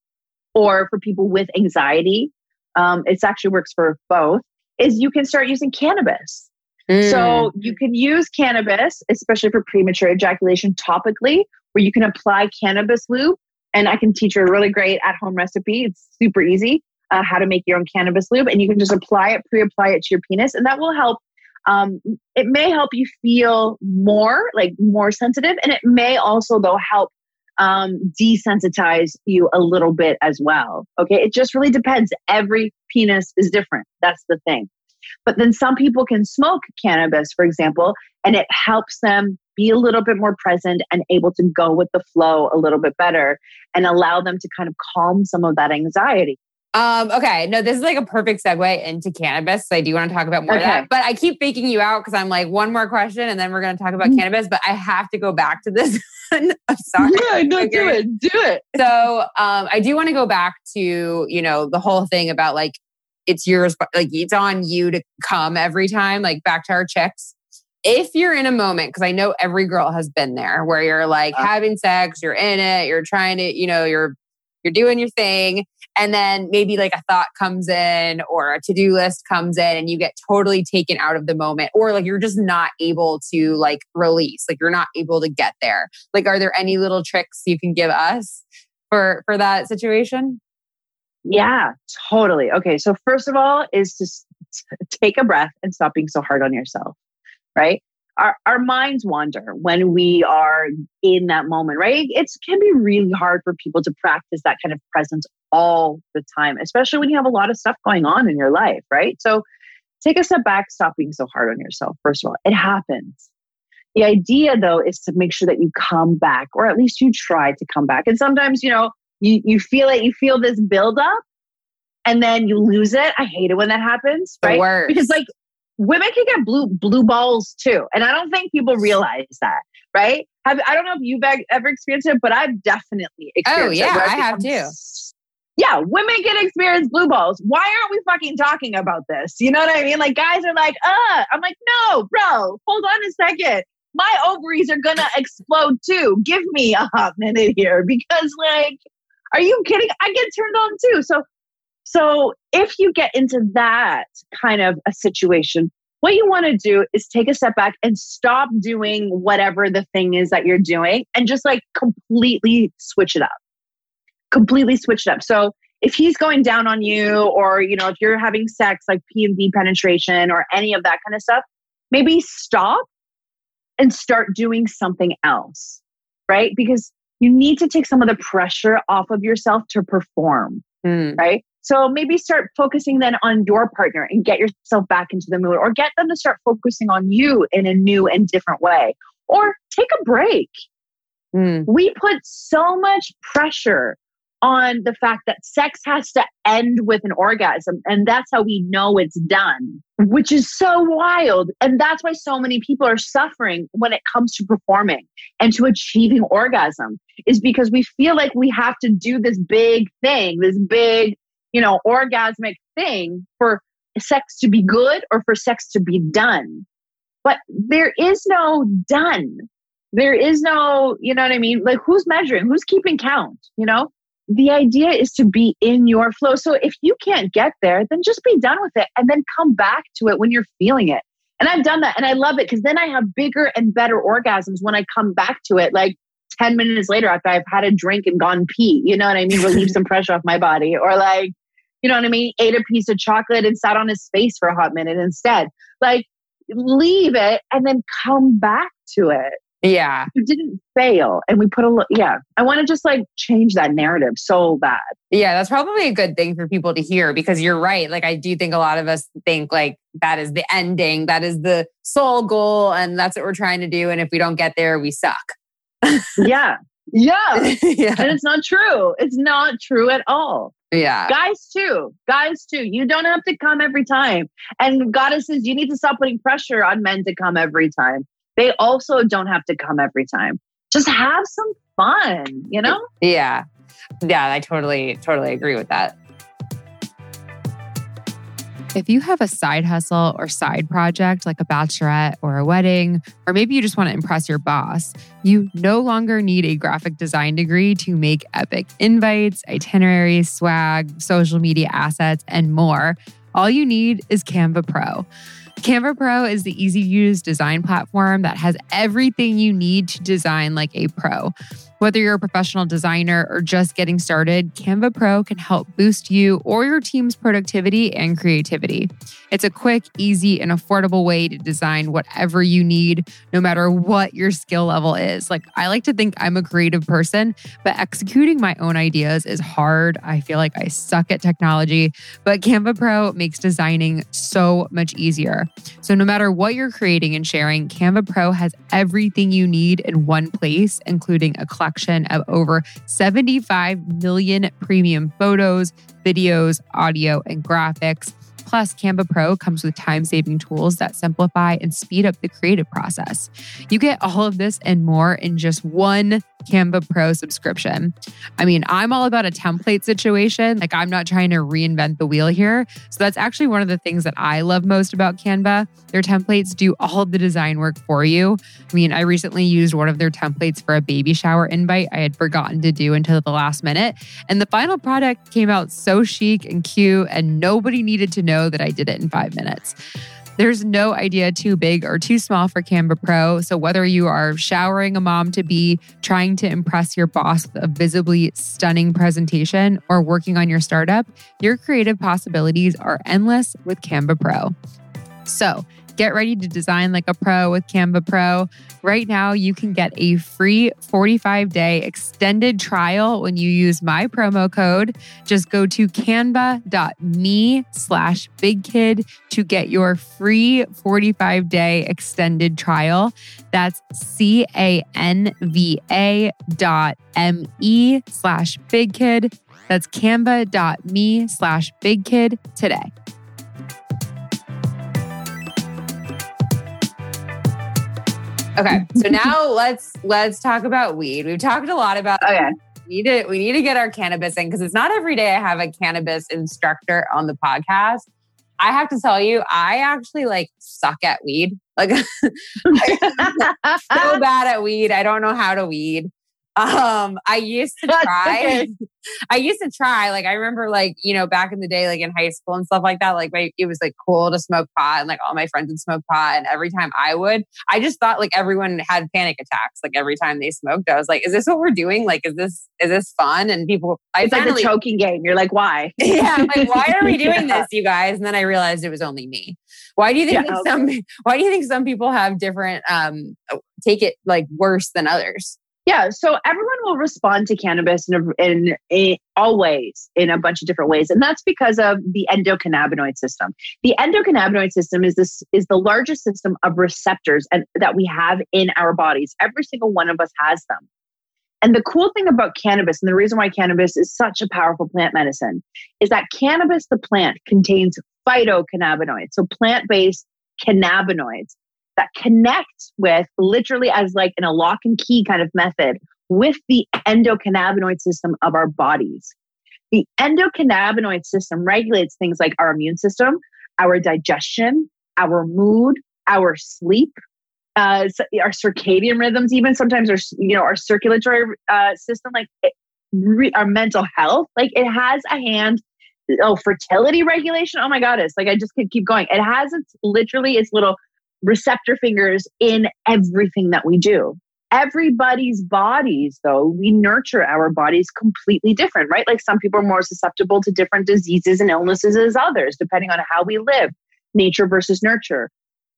or for people with anxiety, um, it actually works for both. Is you can start using cannabis. Mm. So you can use cannabis, especially for premature ejaculation topically, where you can apply cannabis lube. And I can teach you a really great at home recipe. It's super easy uh, how to make your own cannabis lube. And you can just apply it, pre apply it to your penis. And that will help. Um, it may help you feel more, like more sensitive. And it may also, though, help um, desensitize you a little bit as well. Okay. It just really depends. Every penis is different. That's the thing. But then some people can smoke cannabis, for example, and it helps them be a little bit more present and able to go with the flow a little bit better and allow them to kind of calm some of that anxiety. Um, okay, no, this is like a perfect segue into cannabis. So I do want to talk about more okay. of that. But I keep faking you out because I'm like, one more question and then we're going to talk about mm-hmm. cannabis. But I have to go back to this. *laughs* I'm sorry. Yeah, no, okay. do it. Do it. So um, I do want to go back to, you know, the whole thing about like it's yours, like it's on you to come every time, like back to our chicks. If you're in a moment, because I know every girl has been there where you're like uh, having sex, you're in it, you're trying to, you know, you're you're doing your thing. And then maybe like a thought comes in or a to do list comes in and you get totally taken out of the moment or like you're just not able to like release, like you're not able to get there. Like, are there any little tricks you can give us for, for that situation? Yeah, totally. Okay. So, first of all, is to take a breath and stop being so hard on yourself, right? Our, our minds wander when we are in that moment, right? It can be really hard for people to practice that kind of presence all the time, especially when you have a lot of stuff going on in your life, right? So, take a step back, stop being so hard on yourself. First of all, it happens. The idea, though, is to make sure that you come back, or at least you try to come back. And sometimes, you know, you, you feel it, you feel this buildup, and then you lose it. I hate it when that happens, right? Because like women can get blue blue balls too, and I don't think people realize that, right? Have I don't know if you've ever experienced it, but I've definitely oh, experienced oh, it. Oh yeah, I have too. Yeah, women can experience blue balls. Why aren't we fucking talking about this? You know what I mean? Like guys are like, uh, I'm like, no, bro, hold on a second my ovaries are gonna explode too. Give me a hot minute here because, like, are you kidding? I get turned on too. So, so if you get into that kind of a situation, what you want to do is take a step back and stop doing whatever the thing is that you're doing and just like completely switch it up. Completely switch it up. So if he's going down on you or you know if you're having sex like P and V penetration or any of that kind of stuff, maybe stop and start doing something else, right? Because you need to take some of the pressure off of yourself to perform, mm. right? So maybe start focusing then on your partner and get yourself back into the mood or get them to start focusing on you in a new and different way or take a break. Mm. We put so much pressure on the fact that sex has to end with an orgasm and that's how we know it's done which is so wild and that's why so many people are suffering when it comes to performing and to achieving orgasm is because we feel like we have to do this big thing this big you know orgasmic thing for sex to be good or for sex to be done but there is no done there is no you know what i mean like who's measuring who's keeping count you know the idea is to be in your flow. So if you can't get there, then just be done with it and then come back to it when you're feeling it. And I've done that and I love it because then I have bigger and better orgasms when I come back to it. Like 10 minutes later after I've had a drink and gone pee, you know what I mean? Relieve some pressure off my body. Or like, you know what I mean? Ate a piece of chocolate and sat on his face for a hot minute instead. Like, leave it and then come back to it. Yeah. You didn't fail. And we put a look. Yeah. I want to just like change that narrative so bad. Yeah. That's probably a good thing for people to hear because you're right. Like, I do think a lot of us think like that is the ending, that is the sole goal, and that's what we're trying to do. And if we don't get there, we suck. *laughs* yeah. Yeah. *laughs* yeah. And it's not true. It's not true at all. Yeah. Guys too. Guys too. You don't have to come every time. And goddesses, you need to stop putting pressure on men to come every time they also don't have to come every time. Just have some fun, you know? Yeah. Yeah, I totally, totally agree with that. If you have a side hustle or side project like a bachelorette or a wedding, or maybe you just want to impress your boss, you no longer need a graphic design degree to make epic invites, itineraries, swag, social media assets, and more. All you need is Canva Pro. Canva Pro is the easy to use design platform that has everything you need to design like a pro. Whether you're a professional designer or just getting started, Canva Pro can help boost you or your team's productivity and creativity. It's a quick, easy, and affordable way to design whatever you need, no matter what your skill level is. Like, I like to think I'm a creative person, but executing my own ideas is hard. I feel like I suck at technology, but Canva Pro makes designing so much easier. So, no matter what you're creating and sharing, Canva Pro has everything you need in one place, including a collection of over 75 million premium photos, videos, audio, and graphics Plus, Canva Pro comes with time saving tools that simplify and speed up the creative process. You get all of this and more in just one Canva Pro subscription. I mean, I'm all about a template situation. Like, I'm not trying to reinvent the wheel here. So, that's actually one of the things that I love most about Canva. Their templates do all of the design work for you. I mean, I recently used one of their templates for a baby shower invite I had forgotten to do until the last minute. And the final product came out so chic and cute, and nobody needed to know that I did it in five minutes. There's no idea too big or too small for Canva Pro. So, whether you are showering a mom to be, trying to impress your boss with a visibly stunning presentation, or working on your startup, your creative possibilities are endless with Canva Pro. So, Get ready to design like a pro with Canva Pro. Right now, you can get a free 45 day extended trial when you use my promo code. Just go to canva.me slash bigkid to get your free 45 day extended trial. That's C A N V A dot M E slash bigkid. That's canva.me slash bigkid today. Okay, *laughs* so now let's let's talk about weed. We've talked a lot about okay. We need to we need to get our cannabis in because it's not every day I have a cannabis instructor on the podcast. I have to tell you, I actually like suck at weed. Like *laughs* so *laughs* bad at weed. I don't know how to weed. Um, I used to try. *laughs* I used to try. Like I remember, like you know, back in the day, like in high school and stuff like that. Like my, it was like cool to smoke pot, and like all my friends would smoke pot. And every time I would, I just thought like everyone had panic attacks. Like every time they smoked, I was like, "Is this what we're doing? Like, is this is this fun?" And people, I it's finally, like the choking game. You're like, "Why? *laughs* yeah, I'm like, why are we *laughs* doing yeah. this, you guys?" And then I realized it was only me. Why do you think yeah, okay. some? Why do you think some people have different um take it like worse than others? Yeah, so everyone will respond to cannabis in, a, in, in all ways, in a bunch of different ways, and that's because of the endocannabinoid system. The endocannabinoid system is this is the largest system of receptors and that we have in our bodies. Every single one of us has them. And the cool thing about cannabis, and the reason why cannabis is such a powerful plant medicine, is that cannabis, the plant, contains phytocannabinoids, so plant-based cannabinoids that connect with literally as like in a lock and key kind of method with the endocannabinoid system of our bodies. The endocannabinoid system regulates things like our immune system, our digestion, our mood, our sleep, uh, our circadian rhythms, even sometimes our you know our circulatory uh, system, like it, re- our mental health. Like it has a hand. Oh, fertility regulation. Oh my goddess! Like I just could keep going. It has its literally its little receptor fingers in everything that we do. Everybody's bodies, though, we nurture our bodies completely different, right? Like some people are more susceptible to different diseases and illnesses as others, depending on how we live, nature versus nurture.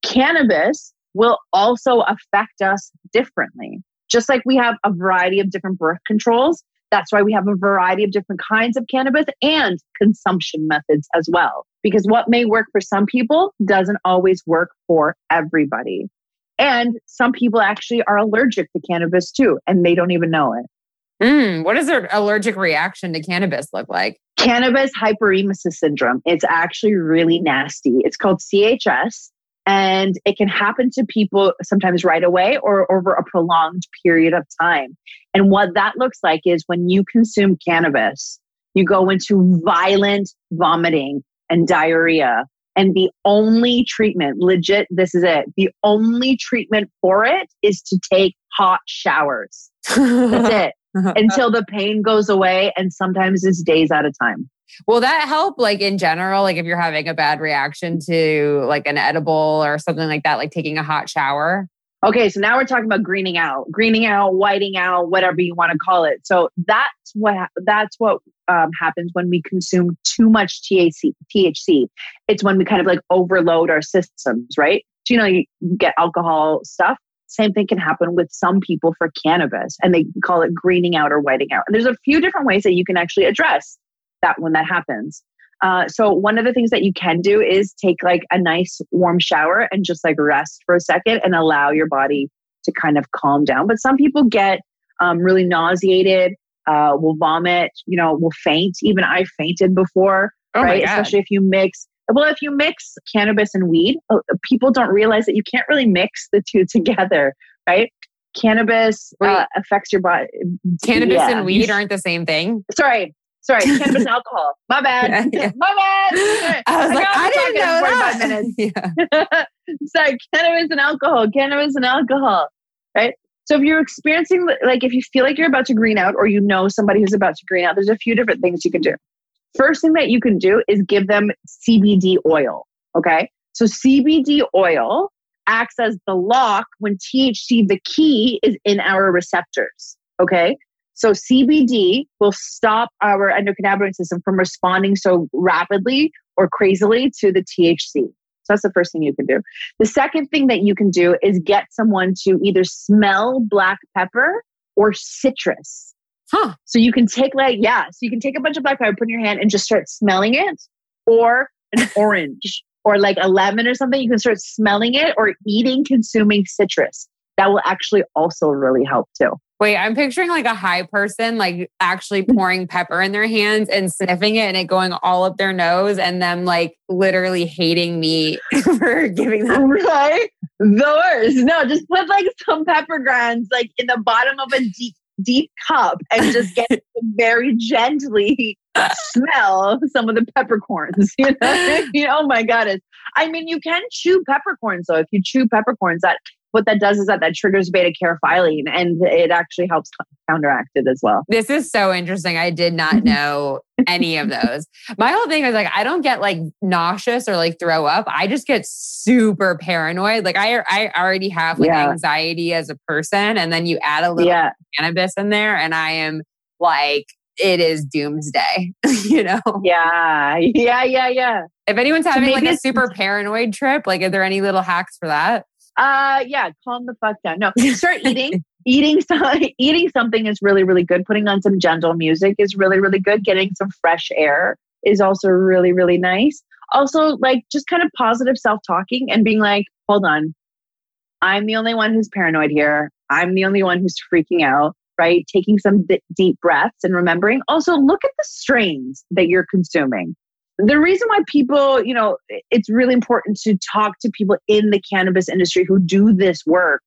Cannabis will also affect us differently. Just like we have a variety of different birth controls, that's why we have a variety of different kinds of cannabis and consumption methods as well. Because what may work for some people doesn't always work for everybody. And some people actually are allergic to cannabis too, and they don't even know it. Mm, what does their allergic reaction to cannabis look like? Cannabis hyperemesis syndrome. It's actually really nasty. It's called CHS and it can happen to people sometimes right away or over a prolonged period of time. And what that looks like is when you consume cannabis, you go into violent vomiting and diarrhea. And the only treatment, legit, this is it. The only treatment for it is to take hot showers. That's it. *laughs* Uh-huh. Until the pain goes away. And sometimes it's days at a time. Will that help, like in general, like if you're having a bad reaction to like an edible or something like that, like taking a hot shower? Okay, so now we're talking about greening out, greening out, whiting out, whatever you want to call it. So that's what that's what um, happens when we consume too much THC. THC. It's when we kind of like overload our systems, right? So, you know, you get alcohol stuff. Same thing can happen with some people for cannabis, and they call it greening out or whiting out. And there's a few different ways that you can actually address that when that happens. Uh, so one of the things that you can do is take like a nice warm shower and just like rest for a second and allow your body to kind of calm down. But some people get um, really nauseated, uh, will vomit, you know, will faint. Even I fainted before, oh right? Especially if you mix Well, if you mix cannabis and weed, uh, people don't realize that you can't really mix the two *laughs* together, right? Cannabis uh, affects your body. Cannabis yeah. and weed aren't the same thing. Sorry, sorry, *laughs* cannabis and alcohol. My bad. Yeah, yeah. My bad. *laughs* I was I like, I didn't know that. minutes. sorry, cannabis and alcohol. Cannabis and alcohol. Right. So if you're experiencing, like, if you feel like you're about to green out, or you know somebody who's about to green out, there's a few different things you can do. First thing that you can do is give them CBD oil. Okay. So CBD oil acts as the lock when THC, the key, is in our receptors. Okay. So CBD will stop our endocannabinoid system from responding so rapidly or crazily to the THC. So that's the first thing you can do. The second thing that you can do is get someone to either smell black pepper or citrus. Huh. So you can take like, yeah, so you can take a bunch of black pepper, put in your hand and just start smelling it, or an *laughs* orange or like a lemon or something. You can start smelling it or eating, consuming citrus. That will actually also really help too. Wait, I'm picturing like a high person, like actually mm. pouring pepper in their hands and sniffing it and it going all up their nose and them like literally hating me *laughs* for giving them. *laughs* Right? The worst. No, just put like some pepper grinds like in the bottom of a deep, deep cup and just get *laughs* very gently smell some of the peppercorns. You know? oh my God. It's, I mean, you can chew peppercorns though. If you chew peppercorns, that what that does is that that triggers beta caryophyllene and it actually helps counteract it as well. This is so interesting. I did not mm-hmm. know any of those. My whole thing is like I don't get like nauseous or like throw up. I just get super paranoid. Like I I already have like yeah. anxiety as a person and then you add a little yeah. cannabis in there and I am like it is doomsday, *laughs* you know? Yeah, yeah, yeah, yeah. If anyone's having like a super paranoid trip, like, are there any little hacks for that? Uh, yeah, calm the fuck down. No, *laughs* start eating. eating some, *laughs* eating something is really, really good. Putting on some gentle music is really, really good. Getting some fresh air is also really, really nice. Also, like just kind of positive self talking and being like, hold on, I'm the only one who's paranoid here. I'm the only one who's freaking out, right? Taking some d- deep breaths and remembering. Also, look at the strains that you're consuming the reason why people, you know, it's really important to talk to people in the cannabis industry who do this work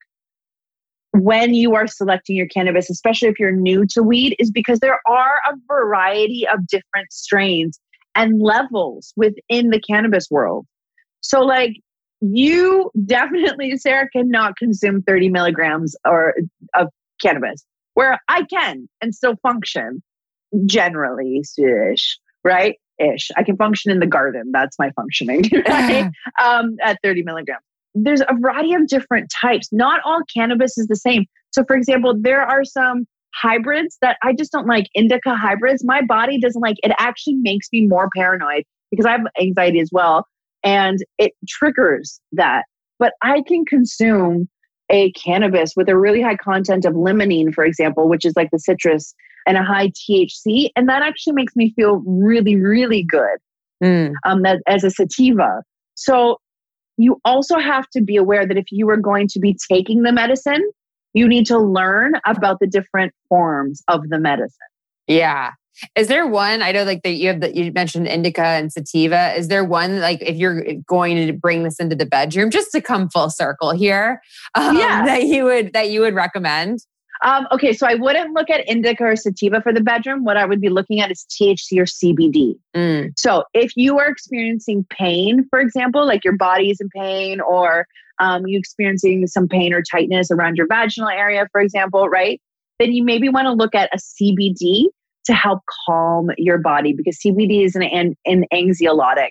when you are selecting your cannabis, especially if you're new to weed, is because there are a variety of different strains and levels within the cannabis world. So, like, you definitely, Sarah, cannot consume 30 milligrams or of cannabis, where I can and still function generally right? Ish. I can function in the garden. That's my functioning, *laughs* right? *laughs* um, at 30 milligrams. There's a variety of different types. Not all cannabis is the same. So, for example, there are some hybrids that I just don't like. Indica hybrids, my body doesn't like. It actually makes me more paranoid because I have anxiety as well. And it triggers that. But I can consume a cannabis with a really high content of limonene, for example, which is like the citrus and a high THC. And that actually makes me feel really, really good mm. um, that, as a sativa. So you also have to be aware that if you are going to be taking the medicine, you need to learn about the different forms of the medicine. Yeah. Is there one? I know, like that you have that you mentioned indica and sativa. Is there one like if you're going to bring this into the bedroom, just to come full circle here, um, yeah. that you would that you would recommend? Um, okay, so I wouldn't look at indica or sativa for the bedroom. What I would be looking at is THC or CBD. Mm. So if you are experiencing pain, for example, like your body is in pain, or um, you experiencing some pain or tightness around your vaginal area, for example, right? Then you maybe want to look at a CBD to help calm your body because CBD is an, an, an anxiolytic.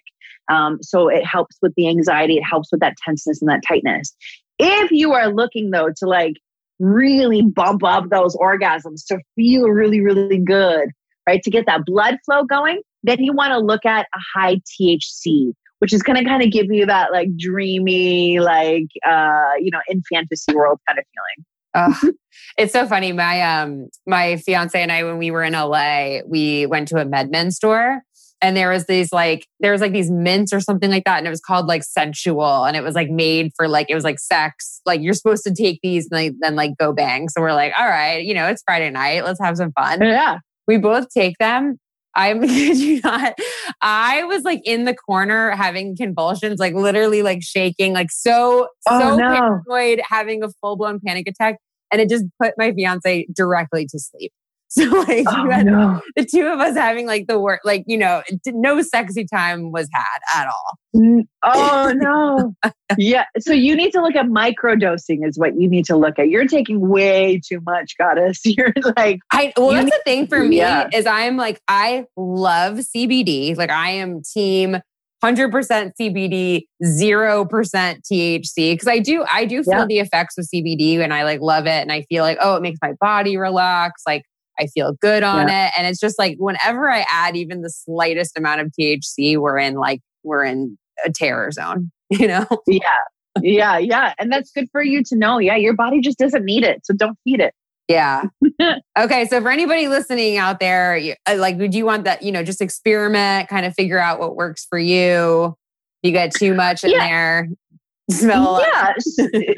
Um, so it helps with the anxiety, it helps with that tenseness and that tightness. If you are looking though to like really bump up those orgasms to feel really, really good, right? To get that blood flow going, then you want to look at a high THC, which is going to kind of give you that like dreamy, like, uh, you know, in fantasy world kind of feeling. Oh, it's so funny. My um my fiance and I, when we were in LA, we went to a MedMen store and there was these like there was like these mints or something like that and it was called like sensual and it was like made for like it was like sex like you're supposed to take these and like, then like go bang so we're like all right you know it's friday night let's have some fun yeah we both take them I'm *laughs* you not. I was like in the corner having convulsions, like literally like shaking, like so oh, so no. paranoid, having a full blown panic attack, and it just put my fiance directly to sleep. *laughs* So like oh, no. the two of us having like the work, like you know, no sexy time was had at all. Oh no! yeah, so you need to look at micro dosing is what you need to look at. You're taking way too much, goddess. *laughs* You're like, I well, that's need, the thing for me yeah. is I'm like I love CBD. Like I am team 100% CBD, 0% THC because I do I do feel yeah. the effects of CBD and I like love it and I feel like oh it makes my body relax like I feel good on yeah. it. And it's just like whenever I add even the slightest amount of THC, we're in like, we're in a terror zone, *laughs* you know? Yeah. Yeah. Yeah. And that's good for you to know. Yeah. Your body just doesn't need it. So don't feed it. Yeah. *laughs* okay. So for anybody listening out there, uh, like, would you want that, you know, just experiment, kind of figure out what works for you? You get too much in yeah. there, Smell a yeah.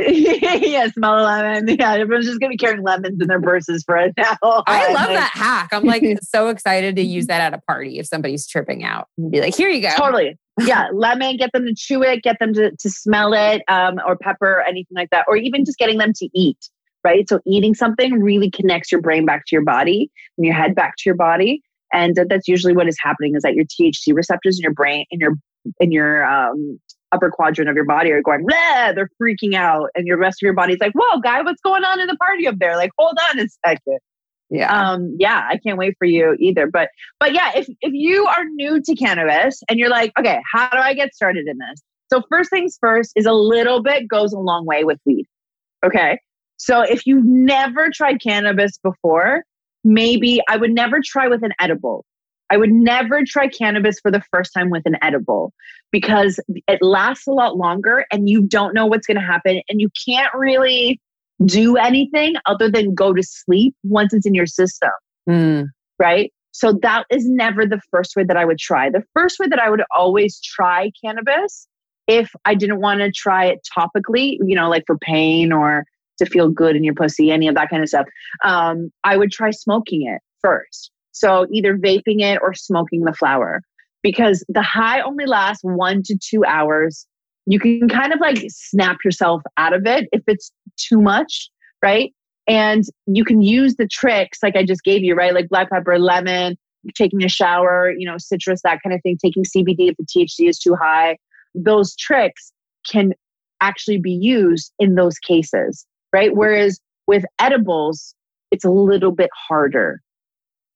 *laughs* yeah, smell a lemon. Yeah, everyone's just gonna be carrying lemons in their purses for it now. *laughs* I *laughs* love that hack. I'm like so excited to use that at a party if somebody's tripping out. And be like, here you go. Totally. Yeah, lemon, get them to chew it, get them to, to smell it, um, or pepper, anything like that, or even just getting them to eat, right? So eating something really connects your brain back to your body and your head back to your body. And that's usually what is happening is that your THC receptors in your brain, in your in your um, upper quadrant of your body are going, Bleh! they're freaking out. And your rest of your body's like, whoa, guy, what's going on in the party up there? Like, hold on a second. Yeah. Um, yeah, I can't wait for you either. But but yeah, if if you are new to cannabis and you're like, okay, how do I get started in this? So first things first is a little bit goes a long way with weed. Okay. So if you've never tried cannabis before, maybe I would never try with an edible. I would never try cannabis for the first time with an edible because it lasts a lot longer and you don't know what's going to happen and you can't really do anything other than go to sleep once it's in your system. Mm. Right? So that is never the first way that I would try. The first way that I would always try cannabis if I didn't want to try it topically, you know, like for pain or to feel good in your pussy, any of that kind of stuff, um, I would try smoking it first. So either vaping it or smoking the flower because the high only lasts one to two hours. You can kind of like snap yourself out of it if it's too much, right? And you can use the tricks like I just gave you, right? Like black pepper, lemon, taking a shower, you know, citrus, that kind of thing, taking CBD if the THC is too high. Those tricks can actually be used in those cases, right? Whereas with edibles, it's a little bit harder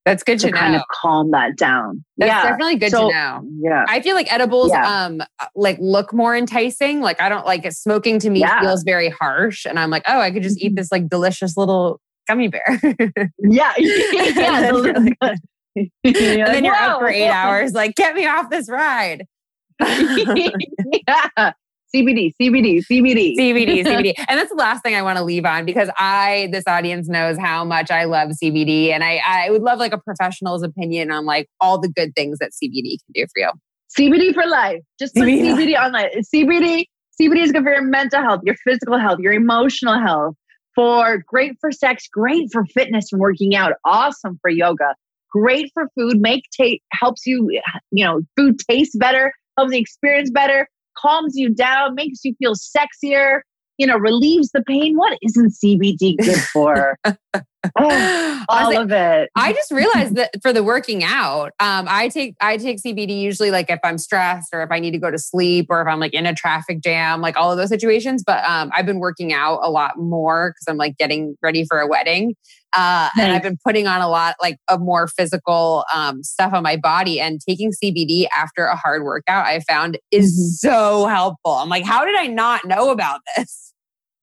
that's good to, to kind of calm that down. That's yeah. definitely good so, to know. Yeah. I feel like edibles yeah. um like look more enticing. Like I don't like it. Smoking to me yeah. feels very harsh. And I'm like, oh, I could just eat mm-hmm. this like delicious little gummy bear. *laughs* yeah. *laughs* yeah. and then you're up *laughs* for eight hours, like, get me off this ride. yeah. CBD, CBD, CBD, CBD, CBD. And that's the last thing I want to leave on because I, this audience knows how much I love CBD. And I, I would love like a professional's opinion on like all the good things that CBD can do for you. CBD for life. Just put CBD, CBD on life. CBD, CBD is good for your mental health, your physical health, your emotional health, for great for sex, great for fitness and working out, awesome for yoga, great for food, make taste helps you, you know, food taste better, helps the experience better calms you down, makes you feel sexier, you know, relieves the pain. What isn't CBD good for? *laughs* *gasps* oh, all of it. I just realized *laughs* that for the working out, um, I take I take CBD usually like if I'm stressed or if I need to go to sleep or if I'm like in a traffic jam, like all of those situations. But um, I've been working out a lot more because I'm like getting ready for a wedding. Uh, nice. And I've been putting on a lot like of more physical um, stuff on my body and taking CBD after a hard workout, I found is mm-hmm. so helpful. I'm like, how did I not know about this?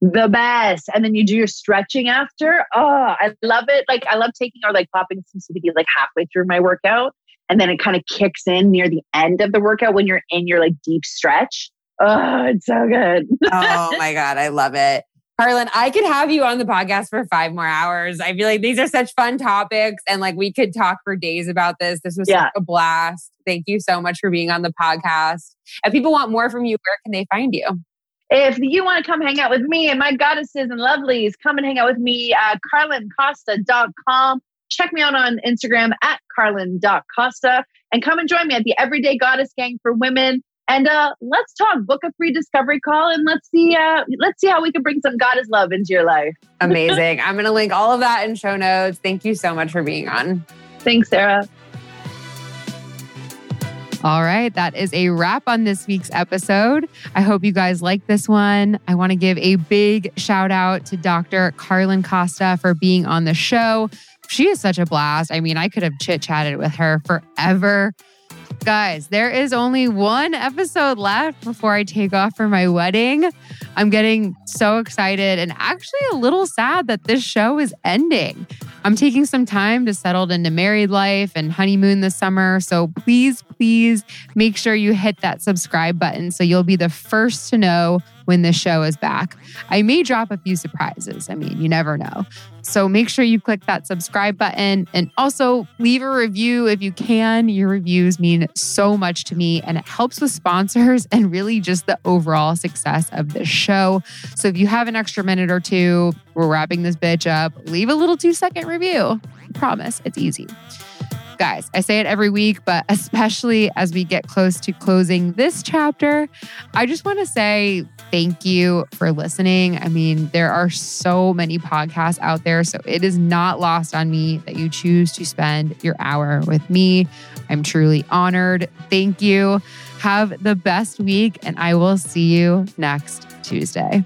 The best. And then you do your stretching after. Oh, I love it. Like I love taking or like popping some CBD like halfway through my workout. And then it kind of kicks in near the end of the workout when you're in your like deep stretch. Oh, it's so good. *laughs* oh my God. I love it. Carlen, I could have you on the podcast for five more hours. I feel like these are such fun topics and like we could talk for days about this. This was yeah. a blast. Thank you so much for being on the podcast. If people want more from you, where can they find you? If you want to come hang out with me and my goddesses and lovelies, come and hang out with me at carlencosta.com. check me out on Instagram at carlen.costa and come and join me at the Everyday Goddess Gang for Women. And uh, let's talk. Book a free discovery call and let's see. Uh, let's see how we can bring some goddess love into your life. *laughs* Amazing. I'm going to link all of that in show notes. Thank you so much for being on. Thanks, Sarah. All right, that is a wrap on this week's episode. I hope you guys like this one. I want to give a big shout out to Dr. Carlen Costa for being on the show. She is such a blast. I mean, I could have chit chatted with her forever. Guys, there is only one episode left before I take off for my wedding. I'm getting so excited and actually a little sad that this show is ending. I'm taking some time to settle into married life and honeymoon this summer. So please, please make sure you hit that subscribe button so you'll be the first to know when the show is back. I may drop a few surprises. I mean, you never know. So make sure you click that subscribe button and also leave a review if you can. Your reviews mean so much to me and it helps with sponsors and really just the overall success of the show. So if you have an extra minute or two, we're wrapping this bitch up, leave a little two second review. I promise it's easy. Guys, I say it every week, but especially as we get close to closing this chapter, I just want to say thank you for listening. I mean, there are so many podcasts out there, so it is not lost on me that you choose to spend your hour with me. I'm truly honored. Thank you. Have the best week, and I will see you next Tuesday.